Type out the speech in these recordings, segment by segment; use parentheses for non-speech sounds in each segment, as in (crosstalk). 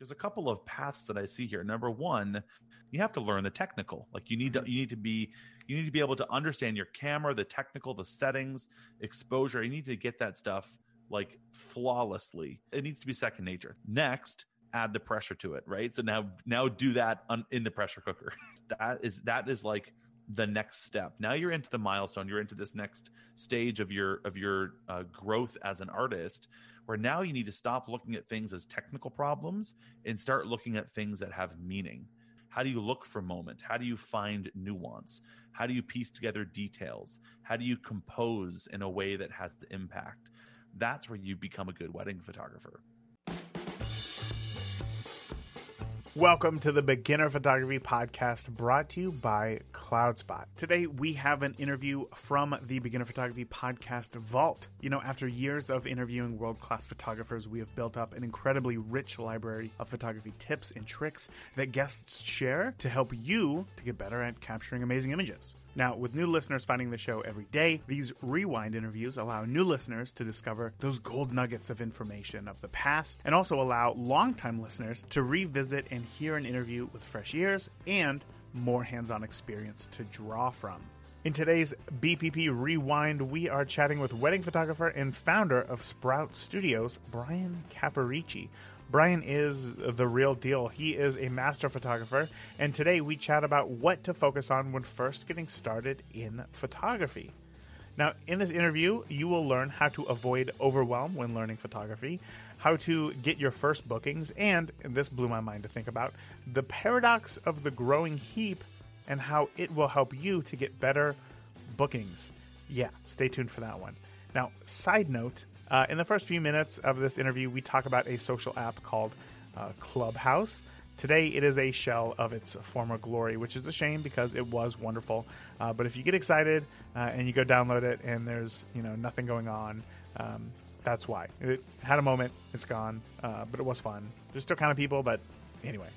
there's a couple of paths that I see here. Number one, you have to learn the technical. Like you need to mm-hmm. you need to be you need to be able to understand your camera, the technical, the settings, exposure. You need to get that stuff like flawlessly. It needs to be second nature. Next, add the pressure to it, right? So now now do that on, in the pressure cooker. (laughs) that is that is like the next step. Now you're into the milestone. You're into this next stage of your of your uh, growth as an artist, where now you need to stop looking at things as technical problems and start looking at things that have meaning. How do you look for moment? How do you find nuance? How do you piece together details? How do you compose in a way that has the impact? That's where you become a good wedding photographer. Welcome to the Beginner Photography Podcast brought to you by CloudSpot. Today we have an interview from the Beginner Photography Podcast Vault. You know, after years of interviewing world class photographers, we have built up an incredibly rich library of photography tips and tricks that guests share to help you to get better at capturing amazing images. Now, with new listeners finding the show every day, these rewind interviews allow new listeners to discover those gold nuggets of information of the past and also allow longtime listeners to revisit and hear an interview with fresh ears and more hands on experience to draw from. In today's BPP Rewind, we are chatting with wedding photographer and founder of Sprout Studios, Bryan Caporicci. Bryan is the real deal. He is a master photographer, and today we chat about what to focus on when first getting started in photography. Now, in this interview, you will learn how to avoid overwhelm when learning photography, how to get your first bookings, and, and this blew my mind to think about, the paradox of the growing heap and how it will help you to get better bookings. Yeah, stay tuned for that one. Now, side note uh, in the first few minutes of this interview, we talk about a social app called uh, Clubhouse. Today, it is a shell of its former glory, which is a shame because it was wonderful. Uh, but if you get excited uh, and you go download it and there's you know nothing going on, um, that's why. It had a moment, it's gone, uh, but it was fun. There's still kind of people, but anyway.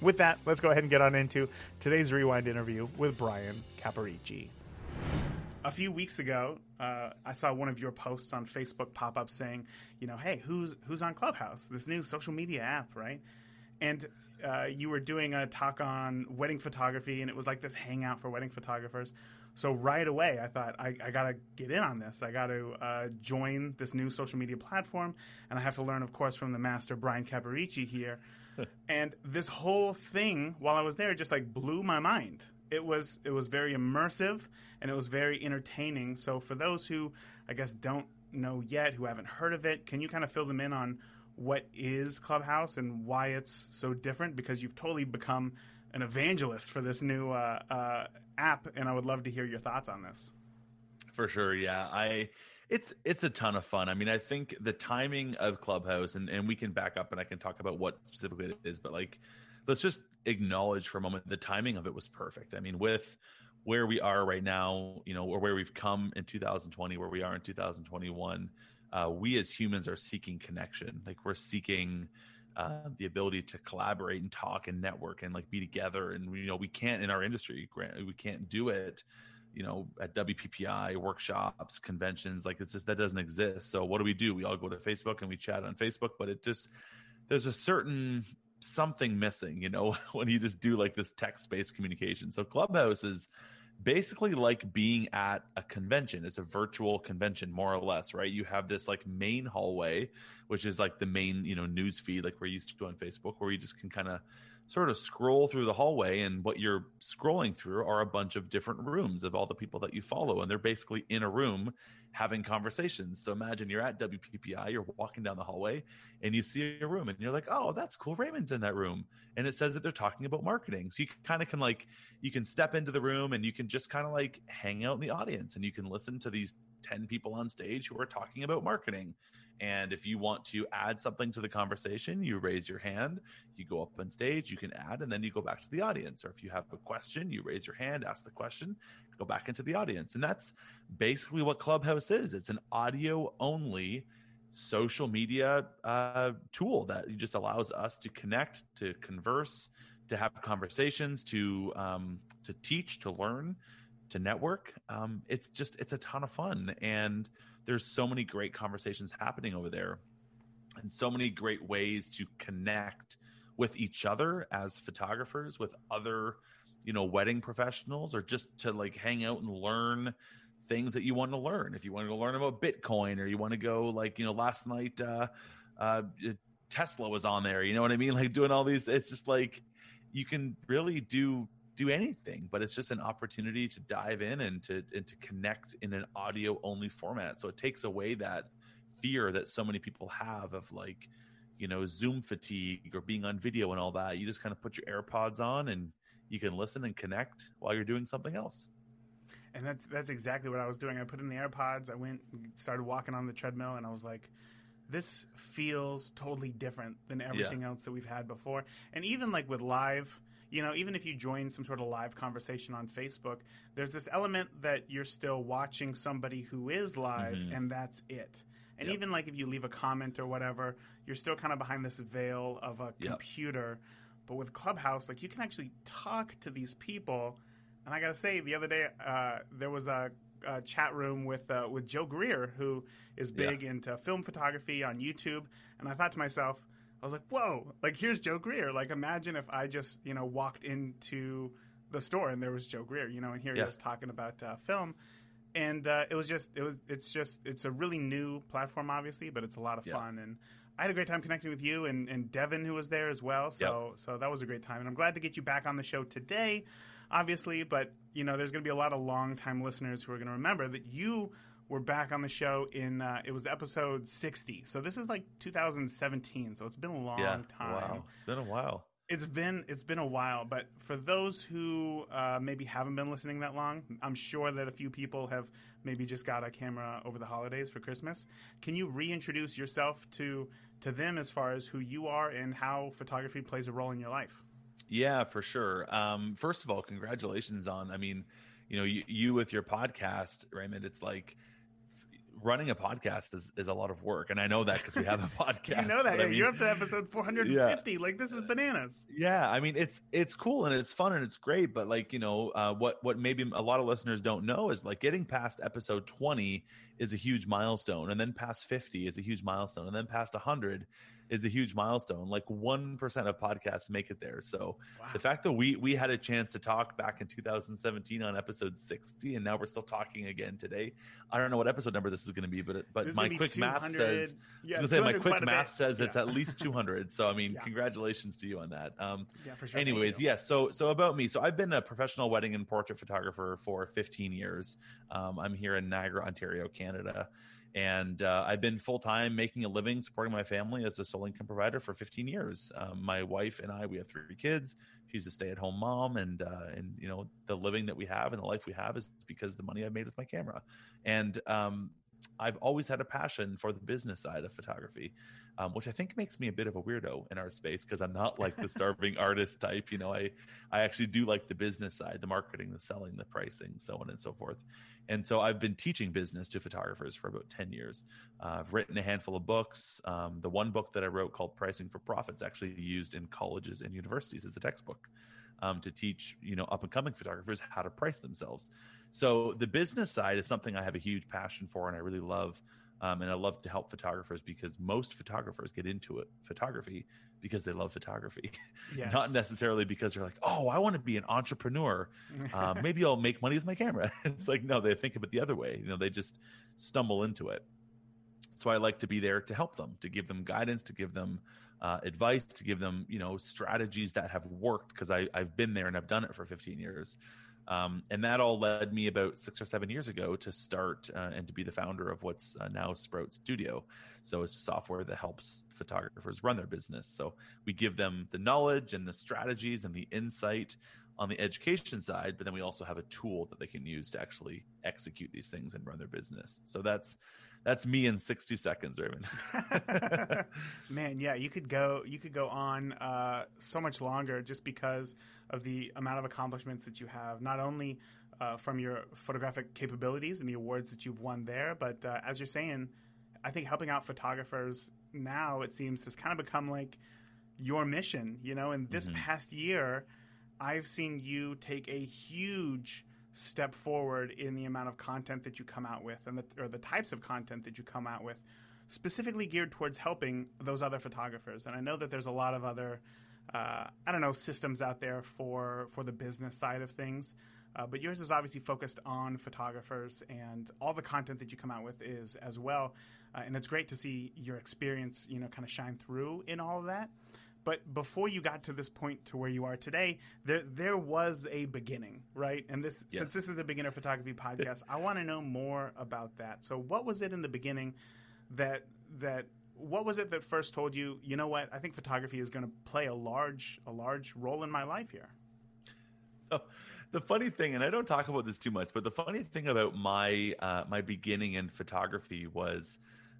With that, let's go ahead and get on into today's rewind interview with Bryan Caporicci a few weeks ago, uh, I saw one of your posts on Facebook pop up saying, you know, hey, who's who's on Clubhouse, this new social media app, right? And uh, you were doing a talk on wedding photography, and it was like this hangout for wedding photographers. So right away, I thought I, I got to get in on this. I got to uh, join this new social media platform, and I have to learn, of course, from the master Bryan Caporicci here. (laughs) and this whole thing, while I was there, just like blew my mind it was it was very immersive and it was very entertaining. So for those who I guess don't know yet, who haven't heard of it, can you kind of fill them in on what is Clubhouse and why it's so different? Because you've totally become an evangelist for this new uh, uh, app, and I would love to hear your thoughts on this. For sure, yeah. I it's it's a ton of fun. I mean, I think the timing of Clubhouse, and and we can back up and I can talk about what specifically it is, but like let's just acknowledge for a moment the timing of it was perfect. I mean, with where we are right now, you know, or where we've come in 2020, where we are in 2021, uh, we as humans are seeking connection. Like we're seeking uh, the ability to collaborate and talk and network and like be together. And you know, we can't in our industry, we can't do it. You know, at WPPI workshops, conventions, like it's just that doesn't exist. So what do we do? We all go to Facebook and we chat on Facebook, but it just there's a certain something missing, you know, (laughs) when you just do like this text based communication. So Clubhouse is basically like being at a convention. It's a virtual convention, more or less, right? You have this like main hallway, which is like the main, you know, news feed, like we're used to on Facebook, where you just can kind of sort of scroll through the hallway and what you're scrolling through are a bunch of different rooms of all the people that you follow and they're basically in a room having conversations. So imagine you're at wppi you're walking down the hallway and you see a room and you're like oh that's cool raymond's in that room. And it says that they're talking about marketing. So you kind of can like you can step into the room and you can just kind of like hang out in the audience and you can listen to these 10 people on stage who are talking about marketing and if you want to add something to the conversation, you raise your hand, you go up on stage, you can add, and then you go back to the audience. Or if you have a question, you raise your hand, ask the question, go back into the audience. And that's basically what Clubhouse is it's an audio only social media uh, tool that just allows us to connect, to converse, to have conversations, to um, to teach, to learn, to network. Um, it's just it's a ton of fun and there's so many great conversations happening over there and so many great ways to connect with each other as photographers, with other, you know, wedding professionals, or just to like hang out and learn things that you want to learn. If you want to learn about Bitcoin, or you want to go like, you know, last night uh, uh, Tesla was on there. You know what I mean? Like doing all these. It's just like you can really do do anything, but it's just an opportunity to dive in and to and to connect in an audio only format. So it takes away that fear that so many people have of like, you know, Zoom fatigue or being on video and all that. You just kind of put your AirPods on and you can listen and connect while you're doing something else. And that's that's exactly what I was doing. I put in the AirPods. I went started walking on the treadmill, and I was like, "This feels totally different than everything yeah. else that we've had before." And even like with live, you know, even if you join some sort of live conversation on Facebook, there's this element that you're still watching somebody who is live, mm-hmm. and that's it. And yep. even like if you leave a comment or whatever, you're still kind of behind this veil of a yep. computer. But with Clubhouse, like you can actually talk to these people. And I gotta say, the other day uh, there was a, a, chat room with uh, with Joe Greer, who is big yeah. into film photography on YouTube. And I thought to myself, I was like, whoa, like here's Joe Greer. Like imagine if I just, you know, walked into the store and there was Joe Greer, you know, and here yeah. he was talking about uh, film. And uh, it was just, it was, it's just, it's a really new platform, obviously, but it's a lot of yeah. fun. And I had a great time connecting with you and, and Devin, who was there as well. So, yep. so that was a great time. And I'm glad to get you back on the show today, obviously. But, you know, there's going to be a lot of long time listeners who are going to remember that you we're back on the show in uh, it was episode 60 so this is like 2017 so it's been a long yeah, time. Wow it's been a while. It's been it's been a while but for those who uh, maybe haven't been listening that long i'm sure that a few people have maybe just got a camera over the holidays for christmas. Can you reintroduce yourself to to them as far as who you are and how photography plays a role in your life? Yeah for sure. Um, first of all congratulations on i mean you know you, you with your podcast raymond it's like running a podcast is, is a lot of work and i know that because we have a (laughs) podcast you know that yeah, I mean, you're up to episode 450 yeah. like this is bananas yeah i mean it's it's cool and it's fun and it's great but like you know uh, what what maybe a lot of listeners don't know is like getting past episode 20 is a huge milestone and then past 50 is a huge milestone and then past 100 is a huge milestone. Like 1% of podcasts make it there. So wow. the fact that we we had a chance to talk back in 2017 on episode 60 and now we're still talking again today. I don't know what episode number this is going to be, but but my quick math says yeah, I was going to say my quick math says yeah. it's at least 200. So I mean, (laughs) yeah. congratulations to you on that. Um yeah, for sure. anyways, yes, yeah, so so about me. So I've been a professional wedding and portrait photographer for 15 years. Um, I'm here in Niagara, Ontario, Canada and uh, I've been full time making a living supporting my family as a sole income provider for 15 years. Um, my wife and I, we have three kids. She's a stay at home mom, and uh, and you know the living that we have and the life we have is because the money I've made with my camera. And um, I've always had a passion for the business side of photography, um, which I think makes me a bit of a weirdo in our space because I'm not like the (laughs) starving artist type. You know, I I actually do like the business side, the marketing, the selling, the pricing, so on and so forth. And so I've been teaching business to photographers for about 10 years. Uh, I've written a handful of books. Um, the one book that I wrote called Pricing for Profits actually used in colleges and universities as a textbook um, to teach you know up and coming photographers how to price themselves. So the business side is something I have a huge passion for, and I really love. Um, and I love to help photographers because most photographers get into it photography because they love photography, (laughs) yes. not necessarily because they're like, oh, I want to be an entrepreneur. (laughs) Um, maybe I'll make money with my camera. (laughs) it's like no, they think of it the other way. You know, they just stumble into it. So I like to be there to help them, to give them guidance, to give them uh, advice, to give them you know strategies that have worked because I've been there and I've done it for 15 years. Um, and that all led me about six or seven years ago to start uh, and to be the founder of what's uh, now Sprout Studio. So it's a software that helps photographers run their business. So we give them the knowledge and the strategies and the insight on the education side, but then we also have a tool that they can use to actually execute these things and run their business. So that's that's me in 60 seconds, Raymond. (laughs) Man, yeah, you could go you could go on uh, so much longer just because of the amount of accomplishments that you have, not only uh, from your photographic capabilities and the awards that you've won there, but uh, as you're saying, I think helping out photographers now it seems has kind of become like your mission. You know, in this mm-hmm. past year, I've seen you take a huge step forward in the amount of content that you come out with and the, or the types of content that you come out with specifically geared towards helping those other photographers and i know that there's a lot of other uh, I don't know systems out there for for the business side of things. Uh, but yours is obviously focused on photographers, and all the content that you come out with is as well. Uh, and it's great to see your experience, you know, kind of shine through in all of that. But before you got to this point to where you are today, there there was a beginning, right? And this yes. since this is the beginner photography podcast, I want to know more about that. So, what was it in the beginning that that what was it that first told you, you know what, I think photography is going to play a large a large role in my life here? So, the funny thing, and I don't talk about this too much, but the funny thing about my uh, my beginning in photography was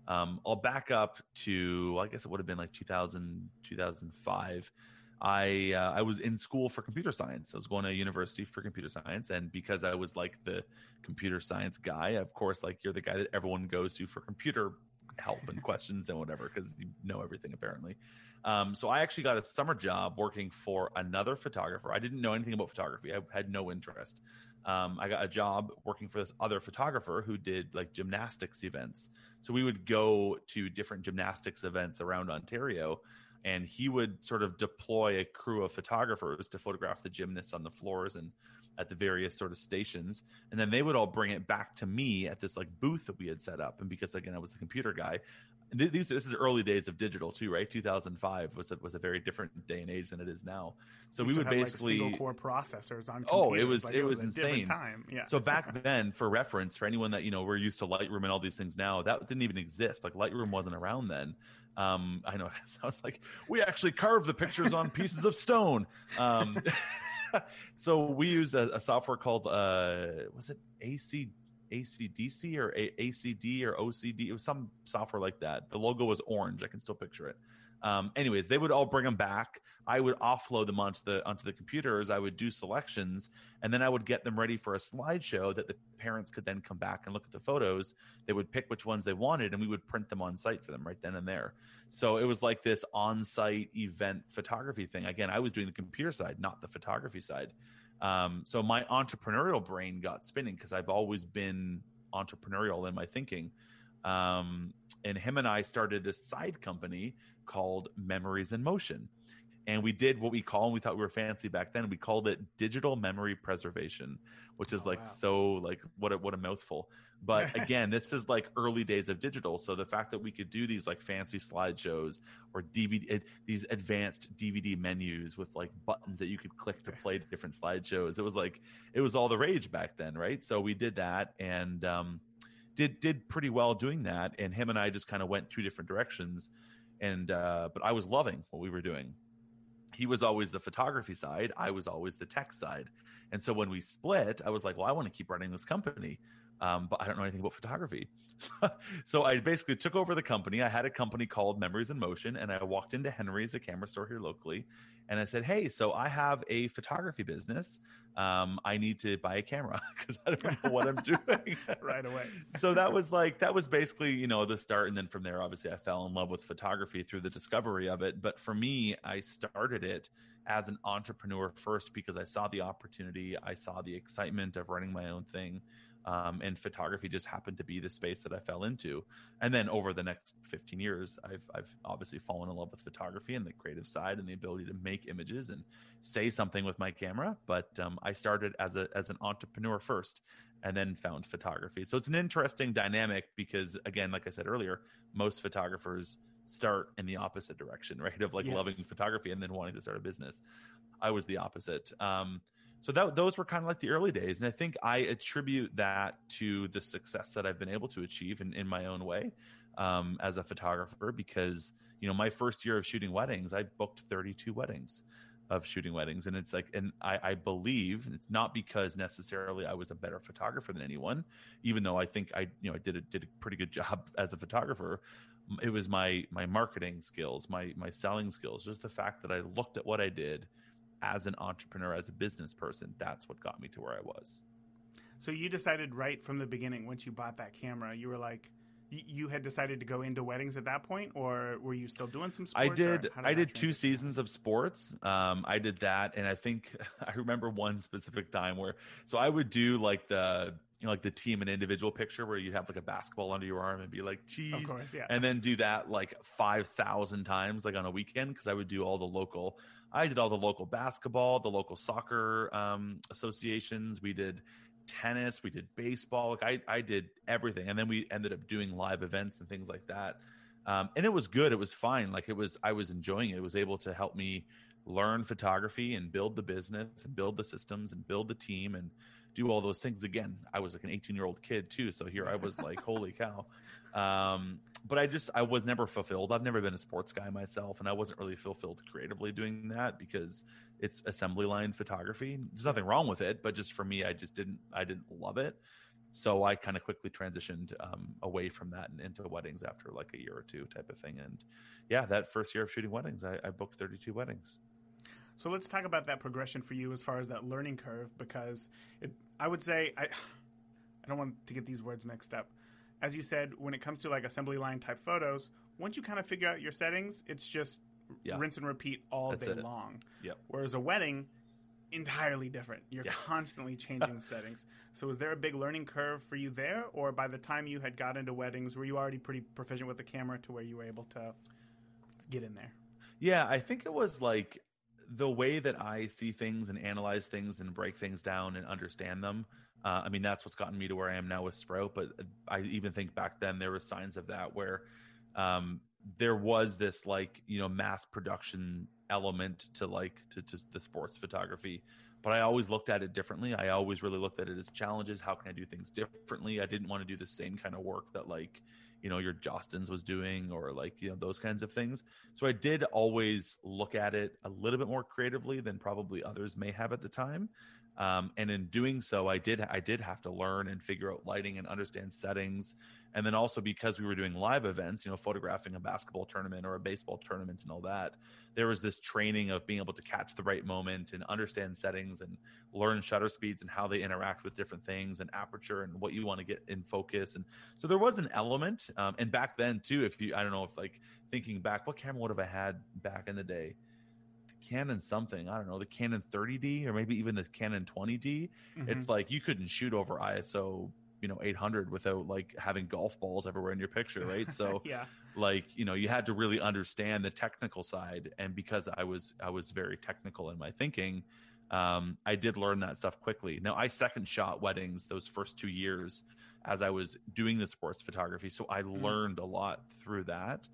um, I'll back up to, I guess it would have been like 2000, 2005. I uh, I was in school for computer science. I was going to university for computer science, and because I was like the computer science guy, of course, like you're the guy that everyone goes to for computer help and questions and whatever because you know everything apparently. Um, so I actually got a summer job working for another photographer. I didn't know anything about photography. I had no interest um, I got a job working for this other photographer who did like gymnastics events. So we would go to different gymnastics events around Ontario, and he would sort of deploy a crew of photographers to photograph the gymnasts on the floors and at the various sort of stations. And then they would all bring it back to me at this like booth that we had set up. And because again i was the computer guy these this is early days of digital too, right? 2005 was a, was a very different day and age than it is now. So we would basically like single core processors on. Oh, it was like it, it, was, was insane. Time, yeah. So back (laughs) then, for reference, for anyone that you know, we're used to Lightroom and all these things now. That didn't even exist. Like Lightroom wasn't around then. Um, I know (laughs) it sounds like we actually carved the pictures on pieces of stone. Um, (laughs) so we used a, a software called uh, was it AC ACDC or a- ACD or OCD. It was some software like that. The logo was orange. I can still picture it. Um, anyways, they would all bring them back. I would offload them onto the onto the computers. I would do selections, and then I would get them ready for a slideshow that the parents could then come back and look at the photos. They would pick which ones they wanted, and we would print them on site for them right then and there. So it was like this on-site event photography thing. Again, I was doing the computer side, not the photography side. Um, so my entrepreneurial brain got spinning because I've always been entrepreneurial in my thinking. Um, and him and I started this side company called Memories in Motion. And we did what we call, and we thought we were fancy back then. We called it digital memory preservation, which is oh, like wow. so like what a, what a mouthful. But (laughs) again, this is like early days of digital. So the fact that we could do these like fancy slideshows or DVD, these advanced DVD menus with like buttons that you could click to play different slideshows, it was like it was all the rage back then, right? So we did that and um, did did pretty well doing that. And him and I just kind of went two different directions. And uh, but I was loving what we were doing he was always the photography side i was always the tech side. And so when we split i was like well i want to keep running this company um, but i don't know anything about photography. (laughs) So i basically took over the company. I had a company called memories in motion and i walked into henry's a camera store here locally and i said hey so i have a photography business. Um, i need to buy a camera (laughs) because i don't know what i'm (laughs) doing. Right away. So that was like that was basically you know the start and then from there obviously i fell in love with photography through the discovery of it. But for me i started it as an entrepreneur first because i saw the opportunity i saw the excitement of running my own thing um, and photography just happened to be the space that I fell into. And then over the next 15 years, I've, I've obviously fallen in love with photography and the creative side and the ability to make images and say something with my camera. But um, I started as a as an entrepreneur first, and then found photography. So it's an interesting dynamic because, again, like I said earlier, most photographers start in the opposite direction, (laughs) right? Of like yes. loving photography and then wanting to start a business. I was the opposite. Um, so that those were kind of like the early days and i think i attribute that to the success that i've been able to achieve in, in my own way um, as a photographer because you know my first year of shooting weddings i booked 32 weddings of shooting weddings and it's like and I, I believe it's not because necessarily i was a better photographer than anyone even though i think i you know i did a, did a pretty good (laughs) job as a photographer it was my my marketing skills my my selling skills just the fact that i looked at what i did as an entrepreneur, as a business person, that's what got me to where I was. So you decided right from the beginning, once you bought that camera, you were like, you had decided to go into weddings at that point, or were you still doing some sports? I did. did I did two seasons of sports. Um, I did that, and I think (laughs) I remember one specific time where so I would do like the you know, like the team and individual picture where you'd have like a basketball under your arm and be like, geez. Of course, yeah. And then do that like 5,000 times, like on a weekend, because I would do all the local, I did all the local basketball, the local soccer um, associations. We did tennis, we did baseball. Like I, I did everything. And then we ended up doing live events and things like that. Um, and it was good. It was fine. Like it was, I was enjoying it. It was able to help me learn photography and build the business and build the systems and build the team and do all those things again i was like an 18 year old kid too so here i was like holy cow um, but i just i was never fulfilled. I've never been a sports guy myself and i wasn't really fulfilled creatively doing that because it's assembly line photography. There's nothing wrong with it but just for me i just didn't i didn't love it. So i kind of quickly transitioned um, away from that and into weddings after like a year or two type of thing. And yeah that first year of shooting weddings i, I booked 32 weddings. So let's talk about that progression for you as far as that learning curve, because it, I would say I, I don't want to get these words mixed up. As you said, when it comes to like assembly line type photos, once you kind of figure out your settings, it's just yeah. rinse and repeat all That's day it. long. Yep. Whereas a wedding, entirely different. You're yeah. constantly changing (laughs) settings. So was there a big learning curve for you there, or by the time you had got into weddings, were you already pretty proficient with the camera to where you were able to get in there? Yeah, I think it was like the way that I see things and analyze things and break things down and understand them. Uh, I mean, that's what's gotten me to where I am now with Sprout. But I even think back then there were signs of that where um, there was this like you know mass production element to like to, to the sports photography. But I always looked at it differently. I always really looked at it as challenges. How can I do things differently? I didn't want to do the same kind of work that like you know your Jostens was doing or like you know those kinds of things. So I did always look at it a little bit more creatively than probably others may have at the time. Um, and in doing so, I did I did have to learn and figure out lighting and understand settings and then also because we were doing live events you know photographing a basketball tournament or a baseball tournament and all that there was this training of being able to catch the right moment and understand settings and learn shutter speeds and how they interact with different things and aperture and what you want to get in focus and so there was an element um, and back then too if you i don't know if like thinking back what camera would have i had back in the day Canon something. I don't know, the Canon 30D or maybe even the Canon 20D. Mm-hmm. It's like you couldn't shoot over ISO you know 800 without like having golf balls everywhere in your picture right (laughs) so yeah like you know you had to really understand the technical side and because i was i was very technical in my thinking um, i did learn that stuff quickly now i second shot weddings those first two years as i was doing the sports photography so i mm. learned a lot through that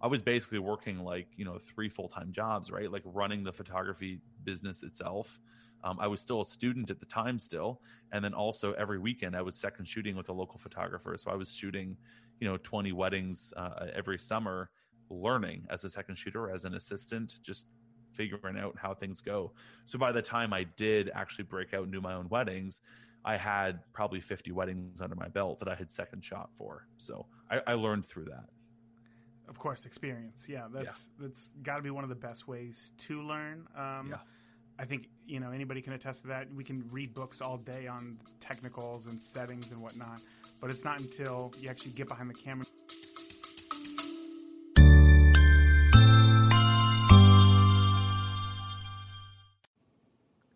i was basically working like you know three full-time jobs right like running the photography business itself um, I was still a student at the time, still, and then also every weekend I was second shooting with a local photographer. So I was shooting, you know, twenty weddings uh, every summer, learning as a second shooter, as an assistant, just figuring out how things go. So by the time I did actually break out and do my own weddings, I had probably 50 weddings under my belt that I had second shot for. So I, I learned through that. Of course, experience. Yeah, that's yeah. that's got to be one of the best ways to learn. Um, yeah. I think you know anybody can attest to that. We can read books all day on technicals and settings and whatnot, but it's not until you actually get behind the camera.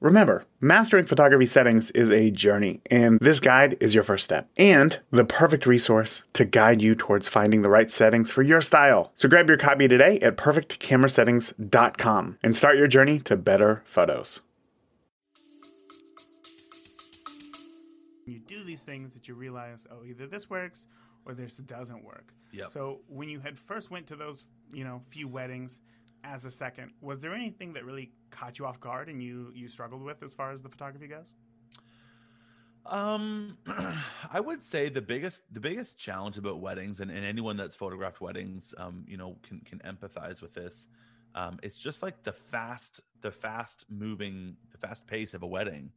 Remember, mastering photography settings is a journey, and this guide is your first step and the perfect resource to guide you towards finding the right settings for your style. So grab your copy today at perfectcamerasettings.com and start your journey to better photos. You do these things that you realize, oh, either this works or this doesn't work. Yep. So when you had first went to those, you know, few weddings, as a second, was there anything that really caught you off guard and you you struggled with as far as the photography goes? Um, (clears throat) I would say the biggest the biggest challenge about weddings, and, and anyone that's photographed weddings, um, you know, can can empathize with this. Um, it's just like the fast the fast moving the fast pace of a wedding.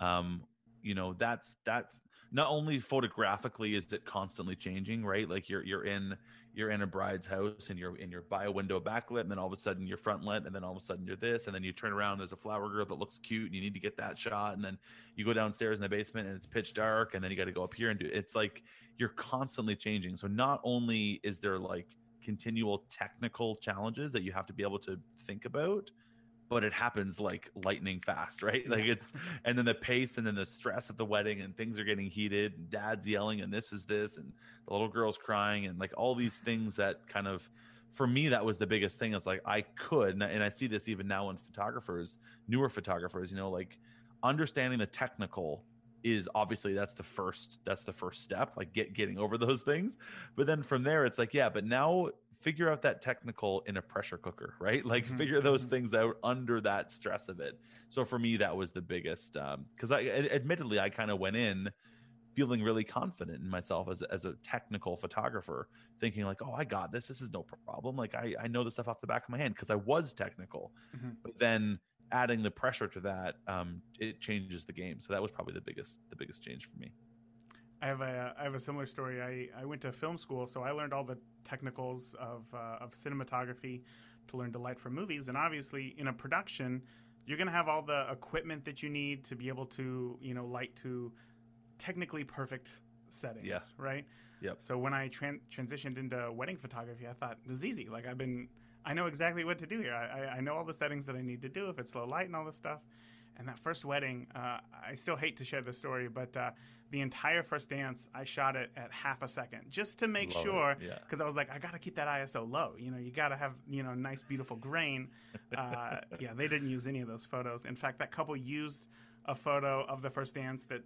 Um, you know, that's that's not only photographically is it constantly changing, right? Like you're you're in you're in a bride's house and you're in your bio window backlit, and then all of a sudden you're front lit, and then all of a sudden you're this, and then you turn around, there's a flower girl that looks cute, and you need to get that shot, and then you go downstairs in the basement and it's pitch dark, and then you got to go up here and do it's like you're constantly changing. So not only is there like continual technical challenges that you have to be able to think about, but it happens like lightning fast, right? (laughs) Like it's, and then the pace and then the stress of the wedding and things are getting heated, and dad's yelling, and this is this, and the little girl's crying, and like all these things that kind of, for me, that was the biggest thing. It's like I could, and I see this even now in photographers, newer photographers, you know, like understanding the technical is obviously that's the first that's the first step like get getting over those things but then from there it's like yeah but now figure out that technical in a pressure cooker, (laughs) right? Like mm-hmm. figure those mm-hmm. things out under that stress of it. So for me, that was the biggest because um, I admittedly I kind of went in feeling really confident in myself as, as a technical photographer, thinking like, oh, I got this. This is no problem. Like I, I know the stuff off the back of my hand because I was technical. Mm-hmm. But then adding the pressure to that, um, it changes the game. So that was probably the biggest the biggest change for me. I have a I have a similar story. I, I went to film school, so I learned all the technicals of uh, of cinematography to learn to light for movies. And obviously, in a production, you're going to have all the equipment that you need to be able to you know light to technically perfect settings, yeah. right? Yep. So when I tran- transitioned into wedding photography, I thought this is easy. Like I've been, I know exactly what to do here. I, I know all the settings that I need to do if it's low light and all this stuff. And that first wedding, uh, I still hate to share the story, but uh, the entire first dance, I shot it at half a second just to make Love sure, because yeah. I was like, I got to keep that ISO low. You know, you got to have you know nice, beautiful grain. (laughs) Uh, yeah, they didn't use any of those photos. In fact, that couple used a photo of the first dance that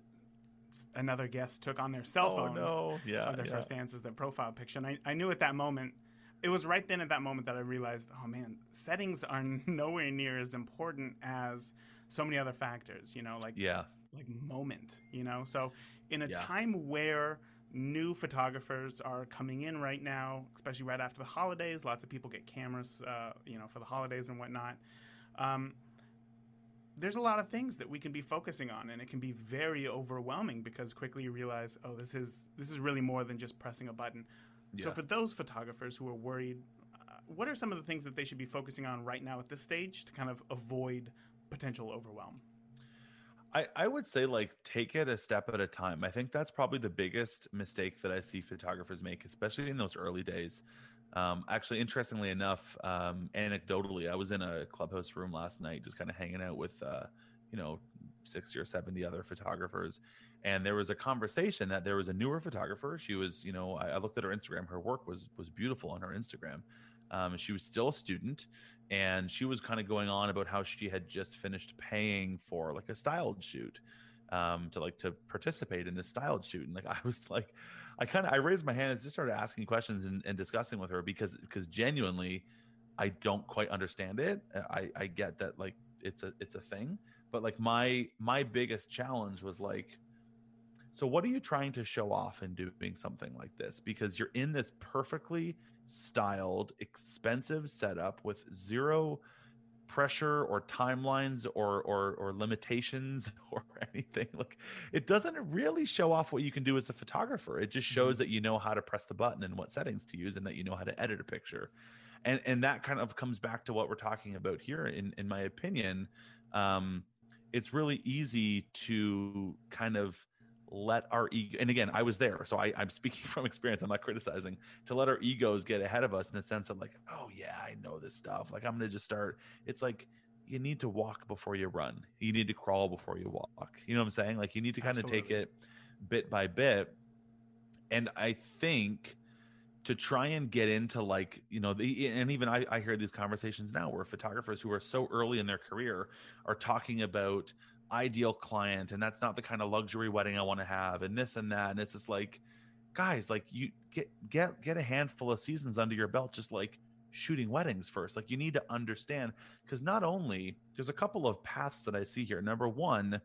another guest took on their cell phone. oh, phone. no, yeah, of their yeah. first dance as their profile picture. And I, I knew at that moment it was right then at that moment that I realized, oh man, settings are (laughs) nowhere near as important as so many other factors. You know, like yeah, like moment. You know, so in a yeah. time where new photographers are coming in right now, especially right after the holidays, lots of people get cameras, uh, you know, for the holidays and whatnot. Um, there's a lot of things that we can be focusing on and it can be very overwhelming because quickly you realize oh this is this is really more than just pressing a button yeah. so for those photographers who are worried uh, what are some of the things that they should be focusing on right now at this stage to kind of avoid potential overwhelm? I, I would say like take it a step at a time. I think that's probably the biggest mistake that I see photographers make, especially in those early days. Um, actually, interestingly enough, um, anecdotally, I was in a clubhouse room last night, just kind of hanging out with, uh, you know, 60 or 70 other photographers. And there was a conversation that there was a newer photographer. She was, you know, I, I looked at her Instagram. Her work was was beautiful on her Instagram. Um, she was still a student, and she was kind of going on about how she had just finished paying for like a styled shoot um, to like to participate in this styled shoot. And like I was like, I kind of I raised my hand and just started asking questions and, and discussing with her because because genuinely, I don't quite understand it. I I get that like it's a it's a thing, but like my my biggest challenge was like so what are you trying to show off in doing something like this because you're in this perfectly styled, expensive setup with zero pressure or timelines or, or or limitations (laughs) or anything. Like it doesn't really show off what you can do as a photographer. It just shows mm-hmm. that you know how to press the button and what settings to use and that you know how to edit a picture. And and that kind of comes back to what we're talking about here. In in my opinion um it's really easy to kind of let our ego and again i was there so I, i'm speaking (laughs) from experience i'm not criticizing to let our egos get ahead of us in the sense of like oh yeah i know this stuff like i'm gonna just start it's like you need to walk before you run you need to crawl before you walk you know what i'm saying? Like you need to kind of take it bit by bit and i think to try and get into like you know the and even I, I hear these conversations now where photographers who are so early in their career are talking about ideal client and that's not the kind of luxury wedding I want to have and this and that and it's just like guys like you get get get a handful of seasons under your belt just like shooting weddings first like you need to understand because not only there's a couple of paths that I see here number 1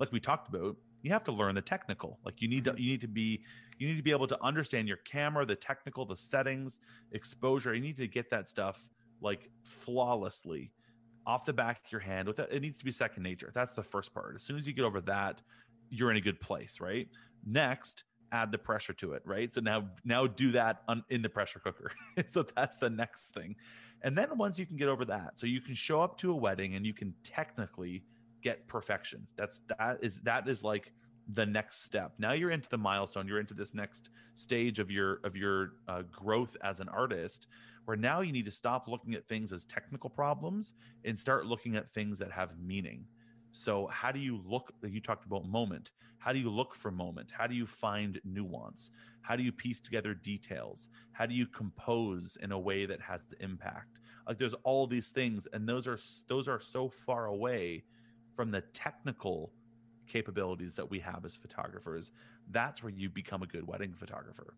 like we talked about you have to learn the technical like you need to mm-hmm. you need to be you need to be able to understand your camera the technical the settings exposure you need to get that stuff like flawlessly off the back of your hand with it, it needs to be second nature. That's the first part. As soon as you get over that, you're in a good place, right? Next, add the pressure to it, right? So now now do that on, in the pressure cooker. (laughs) so that's the next thing. And then once you can get over that, so you can show up to a wedding and you can technically get perfection. That's that is that is like the next step. Now you're into the milestone. You're into this next stage of your of your uh, growth as an artist, where now you need to stop looking at things as technical problems and start looking at things that have meaning. So, how do you look? You talked about moment. How do you look for moment? How do you find nuance? How do you piece together details? How do you compose in a way that has the impact? Like, there's all these things, and those are those are so far away from the technical capabilities that we have as photographers. That's where you become a good wedding photographer.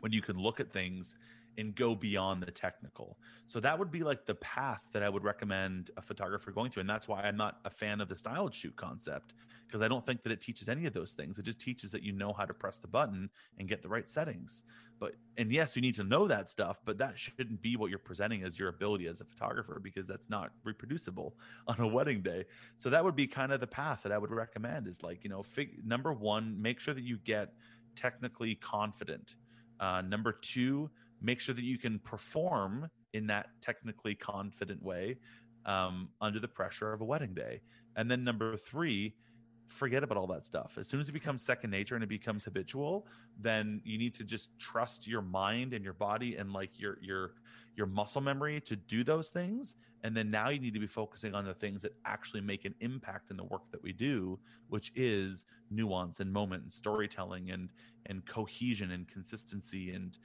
When you can look at things and go beyond the technical. So that would be like the path that I would recommend a photographer going through. And that's why I'm not a fan of the styled shoot concept because I don't think that it teaches any of those things. It just teaches that you know how to press the button and get the right settings. But and yes, you need to know that stuff, but that shouldn't be what you're presenting as your ability as a photographer because that's not reproducible (laughs) on a wedding day. So that would be kind of the path that I would recommend is like, you know, fig- number 1, make sure that you get technically confident. Uh, number 2, make sure that you can perform in that technically confident way um, under the pressure of a wedding day. And then number three, forget about all that stuff. As soon as it becomes second nature and it becomes habitual, then you need to just trust your mind and your body and like your your your muscle memory to do those things. And then now you need to be focusing on the things that actually make an impact in the work that we do, which is nuance and moment and storytelling and and cohesion and consistency and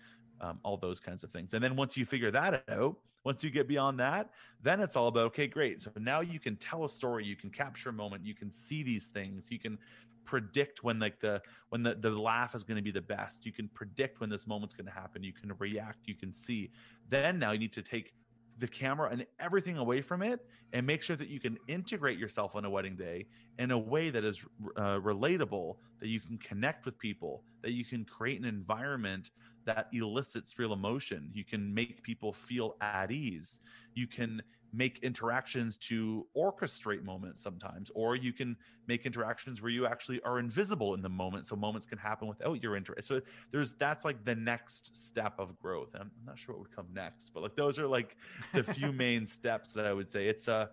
um, all those kinds of things. And then once you figure that out, once you get beyond that, then it's all about okay, great. So now you can tell a story, you can capture a moment, you can see these things, you can predict when like the when the, the laugh is going to be the best you can predict when this moment's going to happen you can react you can see then now you need to take the camera and everything away from it and make sure that you can integrate yourself on a wedding day in a way that is uh, relatable that you can connect with people that you can create an environment that elicits real emotion. You can make people feel at ease. You can make interactions to orchestrate moments sometimes or you can make interactions where you actually are invisible in the moment so moments can happen without your interest so there's that's like the next step of growth i'm not sure what would come next but like those are like the few (laughs) main steps that i would say. It's a